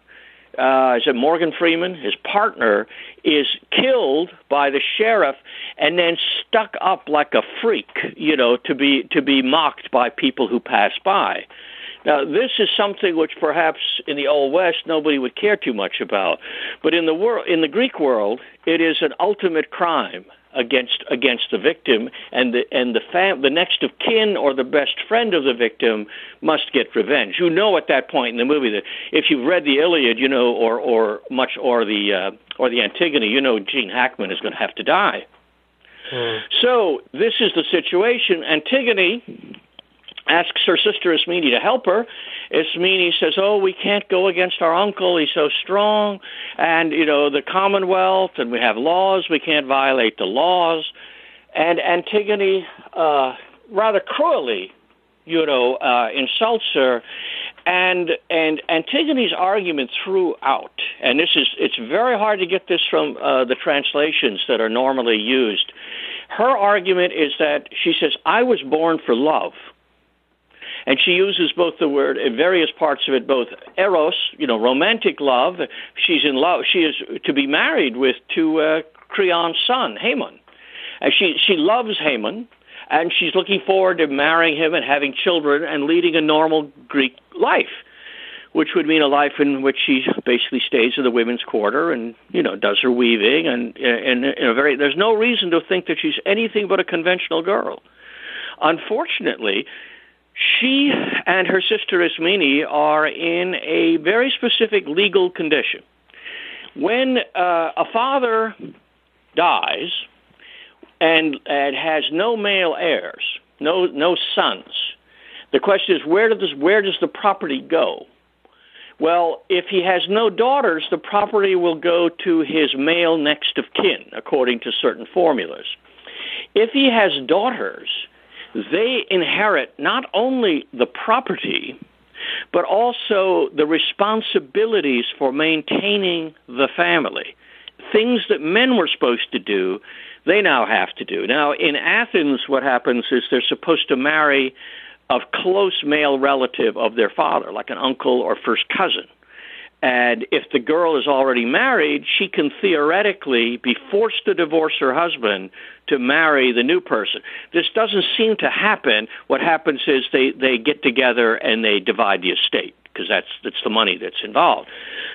uh, is it Morgan Freeman? His partner is killed by the sheriff and then stuck up like a freak, you know, to be to be mocked by people who pass by. Now, this is something which perhaps in the Old West nobody would care too much about, but in the world, in the Greek world, it is an ultimate crime against against the victim, and the and the fam- the next of kin or the best friend of the victim must get revenge. You know at that point in the movie that if you've read the Iliad, you know, or or much or the uh, or the Antigone, you know, Gene Hackman is going to have to die. Hmm. So this is the situation. Antigone asks her sister Ismene to help her. Ismene says, "Oh, we can't go against our uncle. He's so strong, and you know the Commonwealth, and we have laws. We can't violate the laws." And Antigone, uh, rather cruelly, you know, uh, insults her. And and Antigone's argument throughout, and this is it's very hard to get this from uh, the translations that are normally used. Her argument is that she says, "I was born for love." And she uses both the word in various parts of it, both eros, you know, romantic love. She's in love. She is to be married with to uh, Creon's son, Haemon. And she she loves Haemon, and she's looking forward to marrying him and having children and leading a normal Greek life, which would mean a life in which she basically stays in the women's quarter and you know does her weaving and and in a very. There's no reason to think that she's anything but a conventional girl. Unfortunately, she and her sister Ismene are in a very specific legal condition. When uh, a father dies and, and has no male heirs, no no sons, the question is where does where does the property go? Well, if he has no daughters, the property will go to his male next of kin, according to certain formulas. If he has daughters, they inherit not only the property, but also the responsibilities for maintaining the family. Things that men were supposed to do, they now have to do. Now, in Athens, what happens is they're supposed to marry a close male relative of their father, like an uncle or first cousin. And if the girl is already married, she can theoretically be forced to divorce her husband to marry the new person. This doesn't seem to happen. What happens is they, they get together and they divide the estate because that's that's the money that's involved.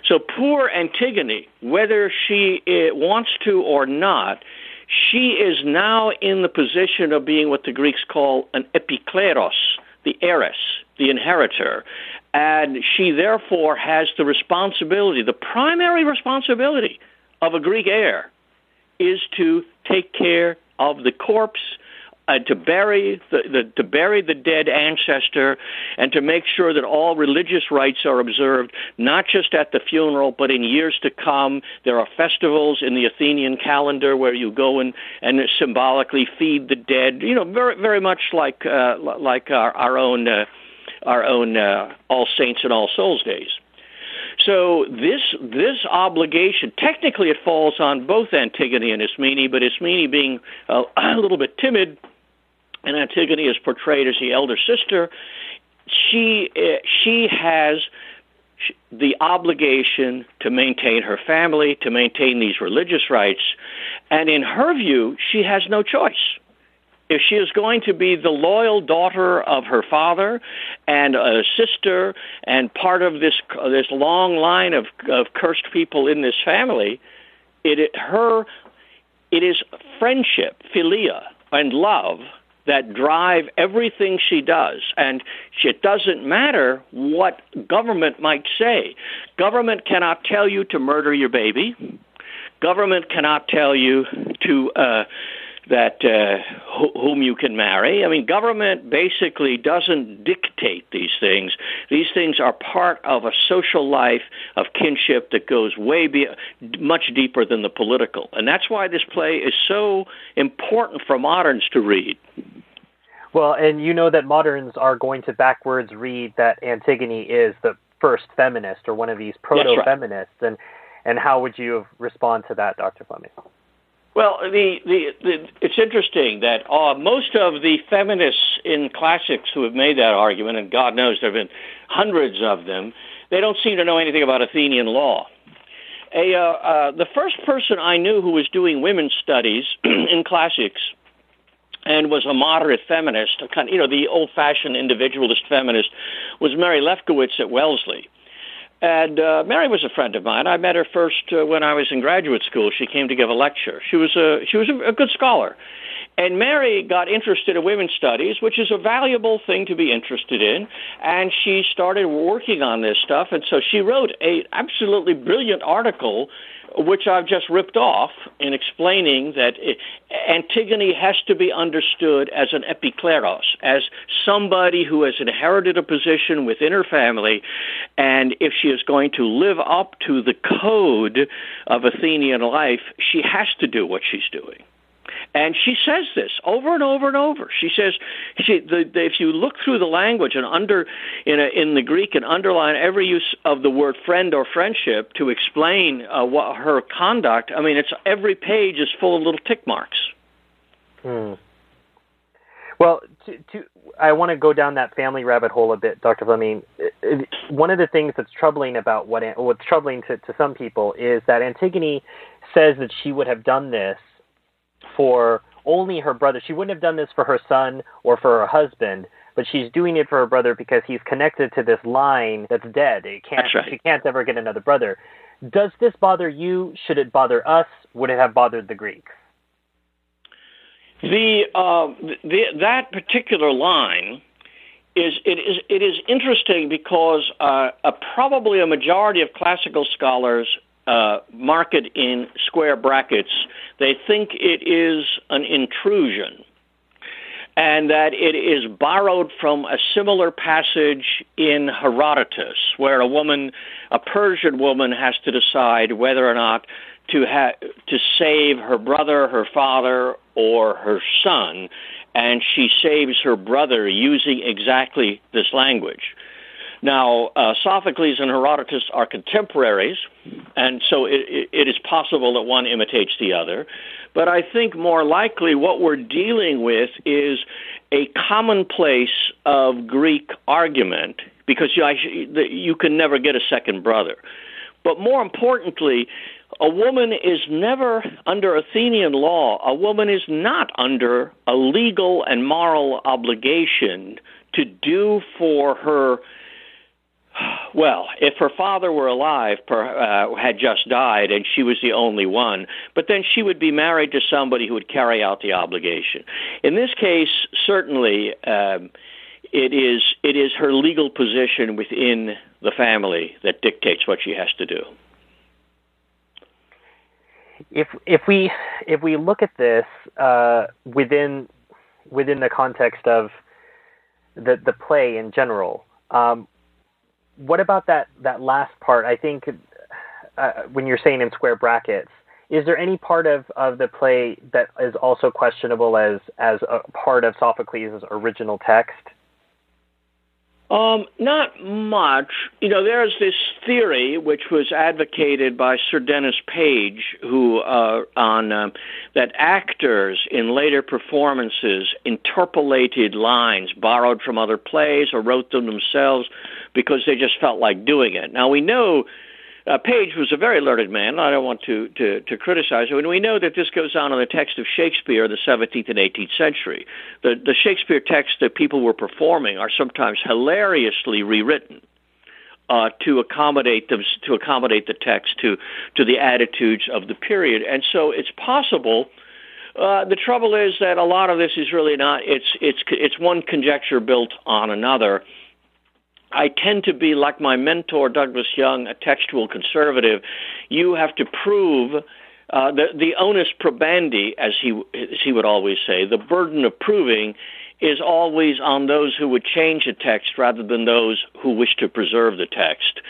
So poor Antigone, whether she uh, wants to or not, she is now in the position of being what the Greeks call an epikleros, the heiress, the inheritor, and she therefore has the responsibility, the primary responsibility of a Greek heir is to take care of the corpse, uh, to bury the, the to bury the dead ancestor, and to make sure that all religious rites are observed, not just at the funeral, but in years to come. There are festivals in the Athenian calendar where you go and and symbolically feed the dead. You know, very very much like uh, like our, our own. Uh, our own uh, All Saints and All Souls days. So this this obligation, technically, it falls on both Antigone and Ismene, but Ismene being uh, a little bit timid, and Antigone is portrayed as the elder sister. She uh, she has the obligation to maintain her family, to maintain these religious rites, and in her view, she has no choice. If she is going to be the loyal daughter of her father and a sister and part of this this long line of, of cursed people in this family, it, it her it is friendship, philia, and love that drive everything she does. And it doesn't matter what government might say. Government cannot tell you to murder your baby. Government cannot tell you to uh, that uh, wh- whom you can marry. I mean, government basically doesn't dictate these things. These things are part of a social life of kinship that goes way be- much deeper than the political, and that's why this play is so important for moderns to read. Well, and you know that moderns are going to backwards read that Antigone is the first feminist or one of these proto-feminists, right. and and how would you respond to that, Dr. Fleming? Well, the, the, the, it's interesting that uh, most of the feminists in classics who have made that argument, and God knows there have been hundreds of them, they don't seem to know anything about Athenian law. A, uh, uh, the first person I knew who was doing women's studies in classics and was a moderate feminist, a kind, you know, the old-fashioned individualist feminist, was Mary Lefkowitz at Wellesley. And uh, Mary was a friend of mine. I met her first uh, when I was in graduate school. She came to give a lecture. She was a she was a, a good scholar, and Mary got interested in women's studies, which is a valuable thing to be interested in. And she started working on this stuff, and so she wrote a absolutely brilliant article which I've just ripped off in explaining that Antigone has to be understood as an epikleros, as somebody who has inherited a position within her family, and if she is going to live up to the code of Athenian life, she has to do what she's doing. And she says this over and over and over. She says, she, the, the, if you look through the language and under in, a, in the Greek and underline every use of the word friend or friendship to explain uh, what her conduct, I mean, it's every page is full of little tick marks. Hmm. Well, to, to, I want to go down that family rabbit hole a bit, Dr. Fleming. One of the things that's troubling about what what's troubling to, to some people is that Antigone says that she would have done this for only her brother. She wouldn't have done this for her son or for her husband, but she's doing it for her brother because he's connected to this line that's dead. It can't. Right. She can't ever get another brother. Does this bother you? Should it bother us? Would it have bothered the Greeks? The, uh, the that particular line is it is it is interesting because uh, a, probably a majority of classical scholars uh, mark it in square brackets, they think it is an intrusion and that it is borrowed from a similar passage in Herodotus, where a woman, a Persian woman, has to decide whether or not to ha- to save her brother, her father, or her son, and she saves her brother using exactly this language. Now, uh, Sophocles and Herodotus are contemporaries, and so it, it is possible that one imitates the other. But I think more likely what we're dealing with is a commonplace of Greek argument because you, you can never get a second brother. But more importantly, a woman is never under Athenian law, a woman is not under a legal and moral obligation to do for her well, if her father were alive, per, uh, had just died, and she was the only one, but then she would be married to somebody who would carry out the obligation. In this case, certainly, um, it is it is her legal position within the family that dictates what she has to do. If if we if we look at this uh, within within the context of the the play in general. Um, what about that that last part? I think uh, when you're saying in square brackets, is there any part of, of the play that is also questionable as as a part of Sophocles' original text? Um, not much. You know, there's this theory which was advocated by Sir Denys Page, who uh, on uh, that actors in later performances interpolated lines borrowed from other plays or wrote them themselves because they just felt like doing it. Now we know uh, Page was a very learned man. I don't want to, to, to criticize him. And we know that this goes on in the text of Shakespeare, in the 17th and 18th century. The, the Shakespeare texts that people were performing are sometimes hilariously rewritten. Uh, to accommodate them, to accommodate the text to to the attitudes of the period, and so it's possible. Uh, the trouble is that a lot of this is really not. It's it's it's one conjecture built on another, I tend to be like my mentor Douglas Young, a textual conservative. You have to prove uh, the the onus probandi, as he as he would always say, the burden of proving is always on those who would change a text rather than those who wish to preserve the text.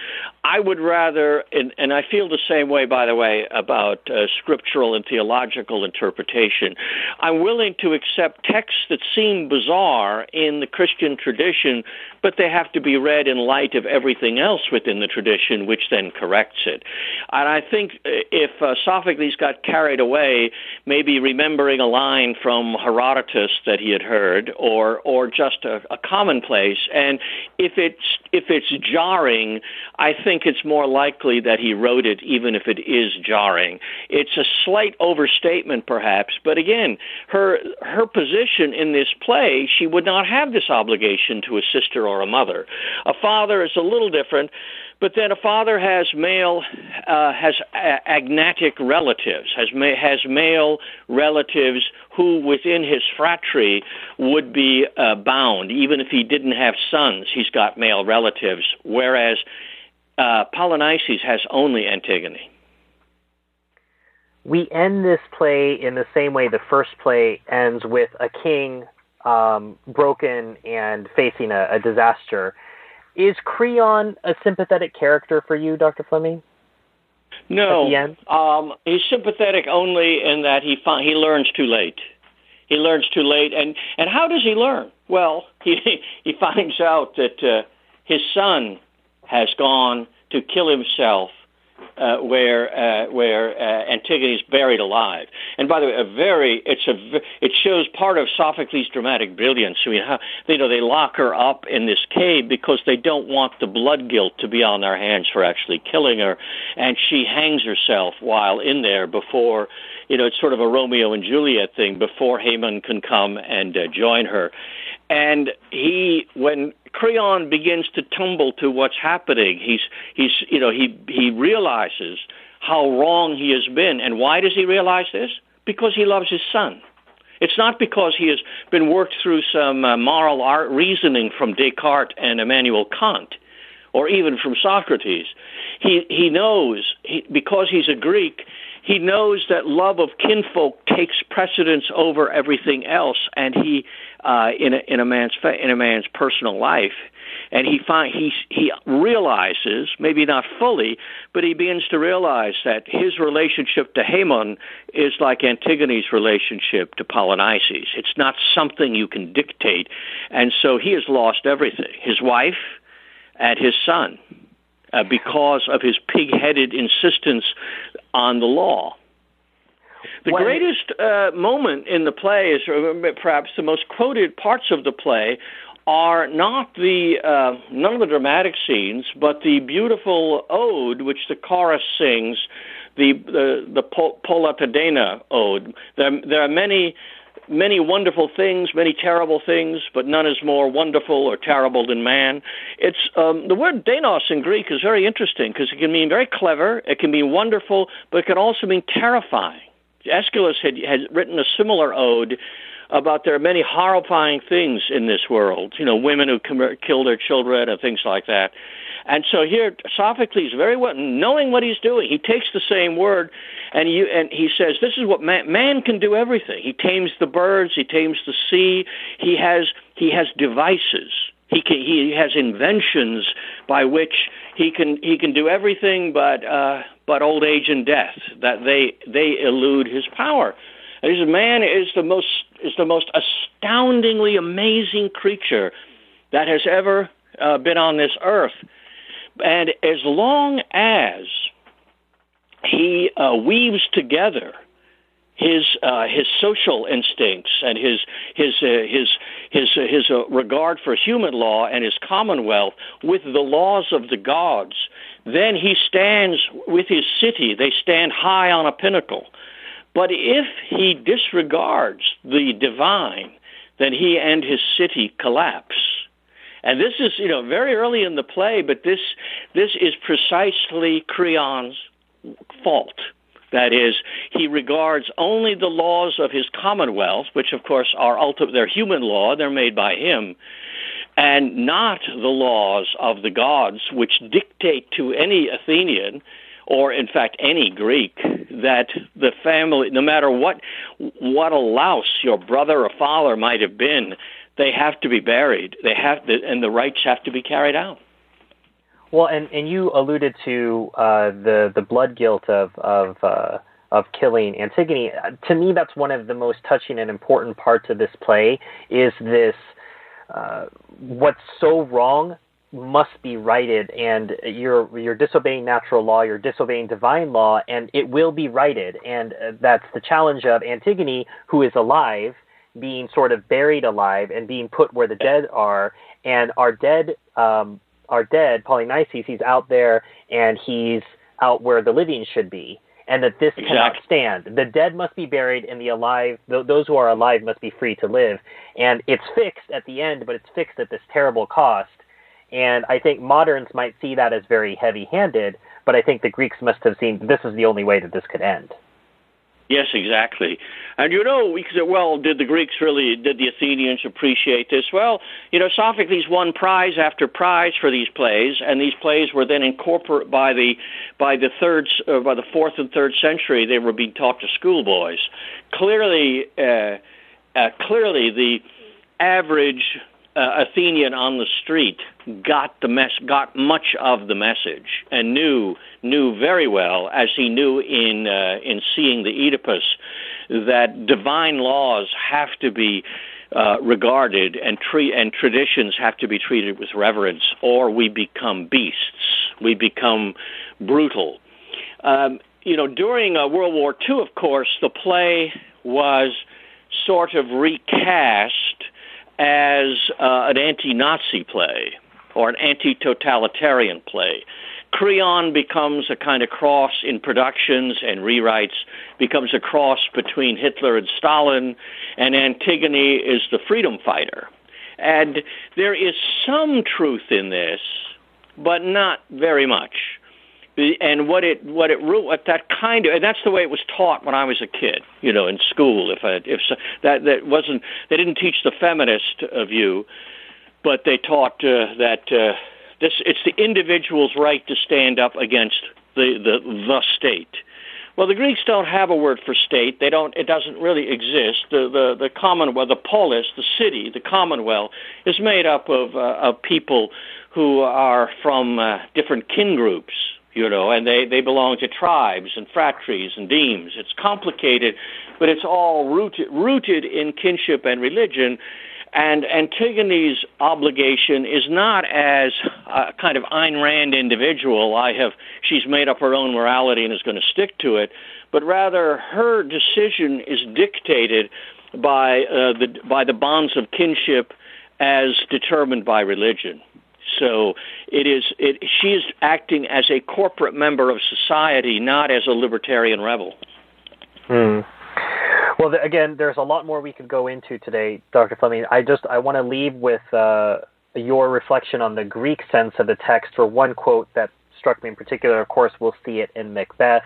I would rather, and, and I feel the same way, by the way, about uh, scriptural and theological interpretation. I'm willing to accept texts that seem bizarre in the Christian tradition, but they have to be read in light of everything else within the tradition, which then corrects it. And I think uh, if uh, Sophocles got carried away, maybe remembering a line from Herodotus that he had heard, or or just a, a commonplace, and if it's if it's jarring, I think it's more likely that he wrote it, even if it is jarring. It's a slight overstatement, perhaps, but again, her her position in this play, she would not have this obligation to a sister or a mother. A father is a little different. But then a father has male uh, has agnatic relatives, has ma- has male relatives who within his phratry would be uh, bound, even if he didn't have sons. He's got male relatives, whereas uh, Polynices has only Antigone. We end this play in the same way the first play ends with a king um, broken and facing a, a disaster is Creon a sympathetic character for you, Dr. Fleming? No. Um, he's sympathetic only in that he fi- he learns too late. He learns too late, and and how does he learn? Well, he he finds out that uh, his son has gone to kill himself uh, where uh, where uh, Antigone is buried alive. And by the way, a very it's a it shows part of Sophocles' dramatic brilliance. I mean, how you know they lock her up in this cave because they don't want the blood guilt to be on their hands for actually killing her, and she hangs herself while in there before you know it's sort of a Romeo and Juliet thing before Haemon can come and uh, join her. And he, when Creon begins to tumble to what's happening. He's he's you know he he realizes how wrong he has been, and why does he realize this? Because he loves his son. It's not because he has been worked through some uh, moral reasoning from Descartes and Immanuel Kant, or even from Socrates. He he knows he, because he's a Greek. He knows that love of kinfolk takes precedence over everything else, and he uh, in a, in a man's fa- in a man's personal life, and he find he he realizes maybe not fully, but he begins to realize that his relationship to Haemon is like Antigone's relationship to Polynices. It's not something you can dictate, and so he has lost everything: his wife and his son, uh, because of his pig-headed insistence on the law. The greatest uh, moment in the play is uh, perhaps the most quoted parts of the play are not the uh, none of the dramatic scenes, but the beautiful ode which the chorus sings, the the the Polla ta deina ode. There, there are many many wonderful things, many terrible things, but none is more wonderful or terrible than man. It's um, the word deinos in Greek is very interesting because it can mean very clever, it can mean wonderful, but it can also mean terrifying. Aeschylus had, had written a similar ode about there are many horrifying things in this world, you know, women who com- kill their children and things like that. And so here, Sophocles, very well, knowing what he's doing, he takes the same word and, you, and he says, "This is what man, man can do. Everything. He tames the birds. He tames the sea. He has he has devices. He can, he has inventions by which he can he can do everything but uh, but old age and death that they they elude his power. And he says, man is the most is the most astoundingly amazing creature that has ever uh, been on this earth. And as long as he uh, weaves together his uh, his social instincts and his his uh, his his uh, his uh, regard for human law and his commonwealth with the laws of the gods, then he stands with his city. They stand high on a pinnacle. But if he disregards the divine, then he and his city collapse. And this is, you know, very early in the play, but this this is precisely Creon's fault. That is, he regards only the laws of his commonwealth, which of course are ultimate, they're human law, they're made by him, and not the laws of the gods, which dictate to any Athenian, or in fact any Greek, that the family, no matter what what a louse your brother or father might have been, they have to be buried. They have to, and the rites have to be carried out. Well, and, and you alluded to uh, the the blood guilt of of uh, of killing Antigone. To me, that's one of the most touching and important parts of this play. Is this uh, what's so wrong must be righted, and you're you're disobeying natural law, you're disobeying divine law, and it will be righted. And uh, that's the challenge of Antigone, who is alive, being sort of buried alive and being put where the dead are, and our dead um, are dead, Polynices, he's out there and he's out where the living should be, and that this exactly. cannot stand. The dead must be buried, and the alive, th- those who are alive, must be free to live. And it's fixed at the end, but it's fixed at this terrible cost. And I think moderns might see that as very heavy-handed, but I think the Greeks must have seen this is the only way that this could end. Yes, exactly. And you know, we say, well, did the Greeks really, did the Athenians appreciate this? Well, you know, Sophocles won prize after prize for these plays, and these plays were then incorporated by the by the third, uh, by the fourth and third century. They were being taught to schoolboys. Clearly, uh, uh, clearly, the average uh, Athenian on the street got the mess, got much of the message, and knew knew very well, as he knew in uh, in seeing the Oedipus, that divine laws have to be uh, regarded and tre- and traditions have to be treated with reverence, or we become beasts. We become brutal. Um, you know, during uh, World War II, of course, the play was sort of recast as uh, an anti-Nazi play or an anti-totalitarian play. Creon becomes a kind of cross in productions and rewrites, becomes a cross between Hitler and Stalin, and Antigone is the freedom fighter. And there is some truth in this, but not very much and what it what it what that kind of and that's the way it was taught when I was a kid, you know, in school. If I, if so, that that wasn't they didn't teach the feminist view, but they taught uh, that uh, this it's the individual's right to stand up against the the the state. Well, the Greeks don't have a word for state. They don't. It doesn't really exist. The the the commonwealth, the polis, the city, the commonwealth, is made up of uh, of people who are from uh, different kin groups you know, and they, they belong to tribes and phratries and demes. It's complicated, but it's all rooted, rooted in kinship and religion. And Antigone's obligation is not as a kind of Ayn Rand individual. I have, she's made up her own morality and is going to stick to it, but rather her decision is dictated by uh, the by the bonds of kinship as determined by religion. So it is it, she is acting as a corporate member of society, not as a libertarian rebel. Hmm. Well, again, there's a lot more we could go into today, Dr. Fleming. I just I want to leave with uh, your reflection on the Greek sense of the text for one quote that struck me in particular. Of course, we'll see it in Macbeth.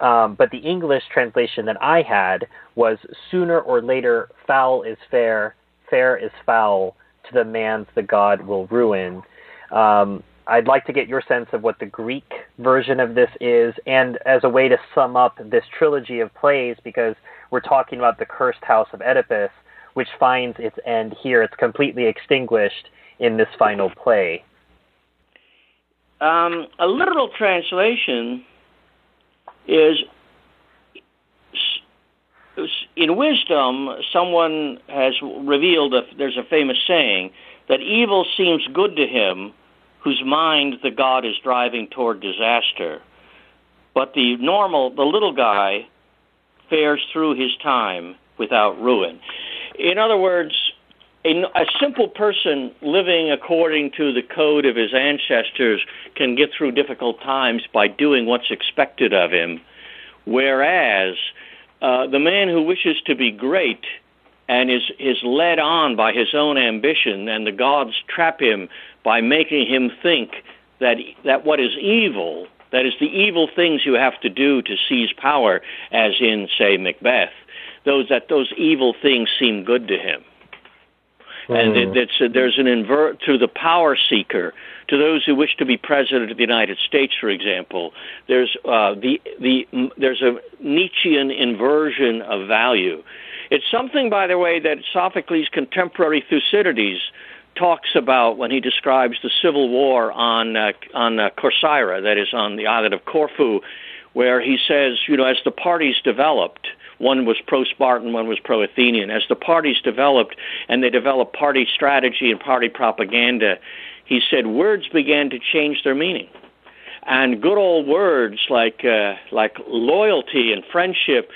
Um, but the English translation that I had was sooner or later, foul is fair, fair is foul, to the man's the God will ruin. Um, I'd like to get your sense of what the Greek version of this is, and as a way to sum up this trilogy of plays, because we're talking about the cursed house of Oedipus, which finds its end here. It's completely extinguished in this final play. Um, a literal translation is in wisdom, someone has revealed there's a famous saying that evil seems good to him whose mind the God is driving toward disaster. But the normal, the little guy, fares through his time without ruin. In other words, a, a, simple person living according to the code of his ancestors can get through difficult times by doing what's expected of him, whereas uh, the man who wishes to be great and is, is led on by his own ambition, and the gods trap him by making him think that, that what is evil, that is, the evil things you have to do to seize power, as in, say, Macbeth, those, that those evil things seem good to him. Mm. And it, it's, uh, there's an invert to the power seeker, to those who wish to be president of the United States, for example. There's uh, the the there's a Nietzschean inversion of value. It's something, by the way, that Sophocles' contemporary Thucydides talks about when he describes the civil war on uh, on uh, Corcyra, that is on the island of Corfu, where he says, you know, as the parties developed, one was pro-Spartan, one was pro-Athenian. As the parties developed and they developed party strategy and party propaganda, he said words began to change their meaning and good old words like uh, like loyalty and friendship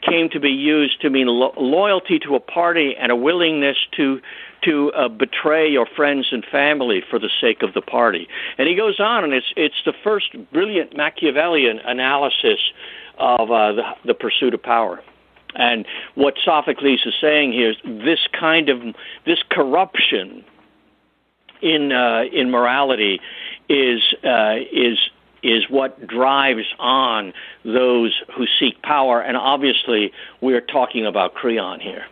came to be used to mean lo- loyalty to a party and a willingness to to uh, betray your friends and family for the sake of the party. And he goes on, and it's it's the first brilliant Machiavellian analysis of uh, the, the pursuit of power. And what Sophocles is saying here is this kind of this corruption in uh, in morality is uh, is is what drives on those who seek power. And obviously, we're talking about Creon here.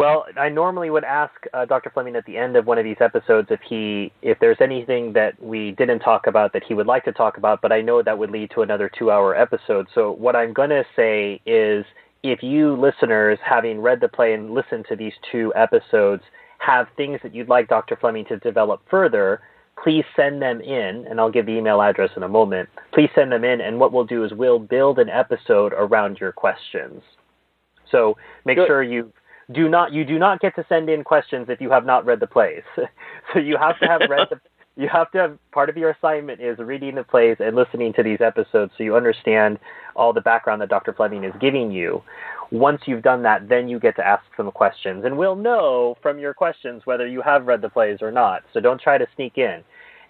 Well, I normally would ask uh, Dr. Fleming at the end of one of these episodes if he if there's anything that we didn't talk about that he would like to talk about, but I know that would lead to another 2-hour episode. So what I'm going to say is if you listeners having read the play and listened to these two episodes have things that you'd like Dr. Fleming to develop further, please send them in, and I'll give the email address in a moment. Please send them in, and what we'll do is we'll build an episode around your questions. So make Good. sure you do not you do not get to send in questions if you have not read the plays. so you have to have read the you have to have part of your assignment is reading the plays and listening to these episodes so you understand all the background that Dr. Fleming is giving you. Once you've done that, then you get to ask some questions, and we'll know from your questions whether you have read the plays or not. So don't try to sneak in.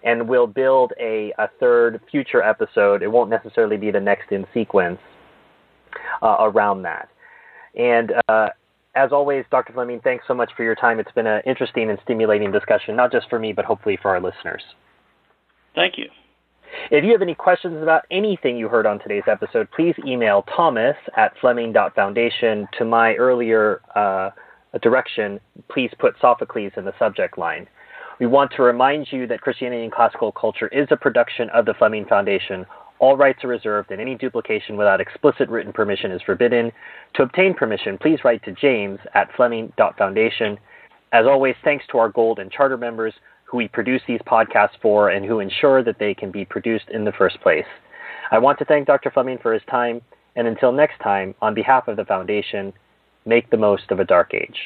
And we'll build a, a third future episode. It won't necessarily be the next in sequence uh, around that. And uh, as always, Dr. Fleming, thanks so much for your time. It's been an interesting and stimulating discussion, not just for me, but hopefully for our listeners. Thank you. If you have any questions about anything you heard on today's episode, please email thomas at fleming.foundation. To my earlier uh, direction, please put Sophocles in the subject line. We want to remind you that Christianity and Classical Culture is a production of the Fleming Foundation. All rights are reserved, and any duplication without explicit written permission is forbidden. To obtain permission, please write to James at Fleming.Foundation. As always, thanks to our Gold and Charter members who we produce these podcasts for and who ensure that they can be produced in the first place. I want to thank Dr. Fleming for his time, and until next time, on behalf of the Foundation, make the most of a dark age.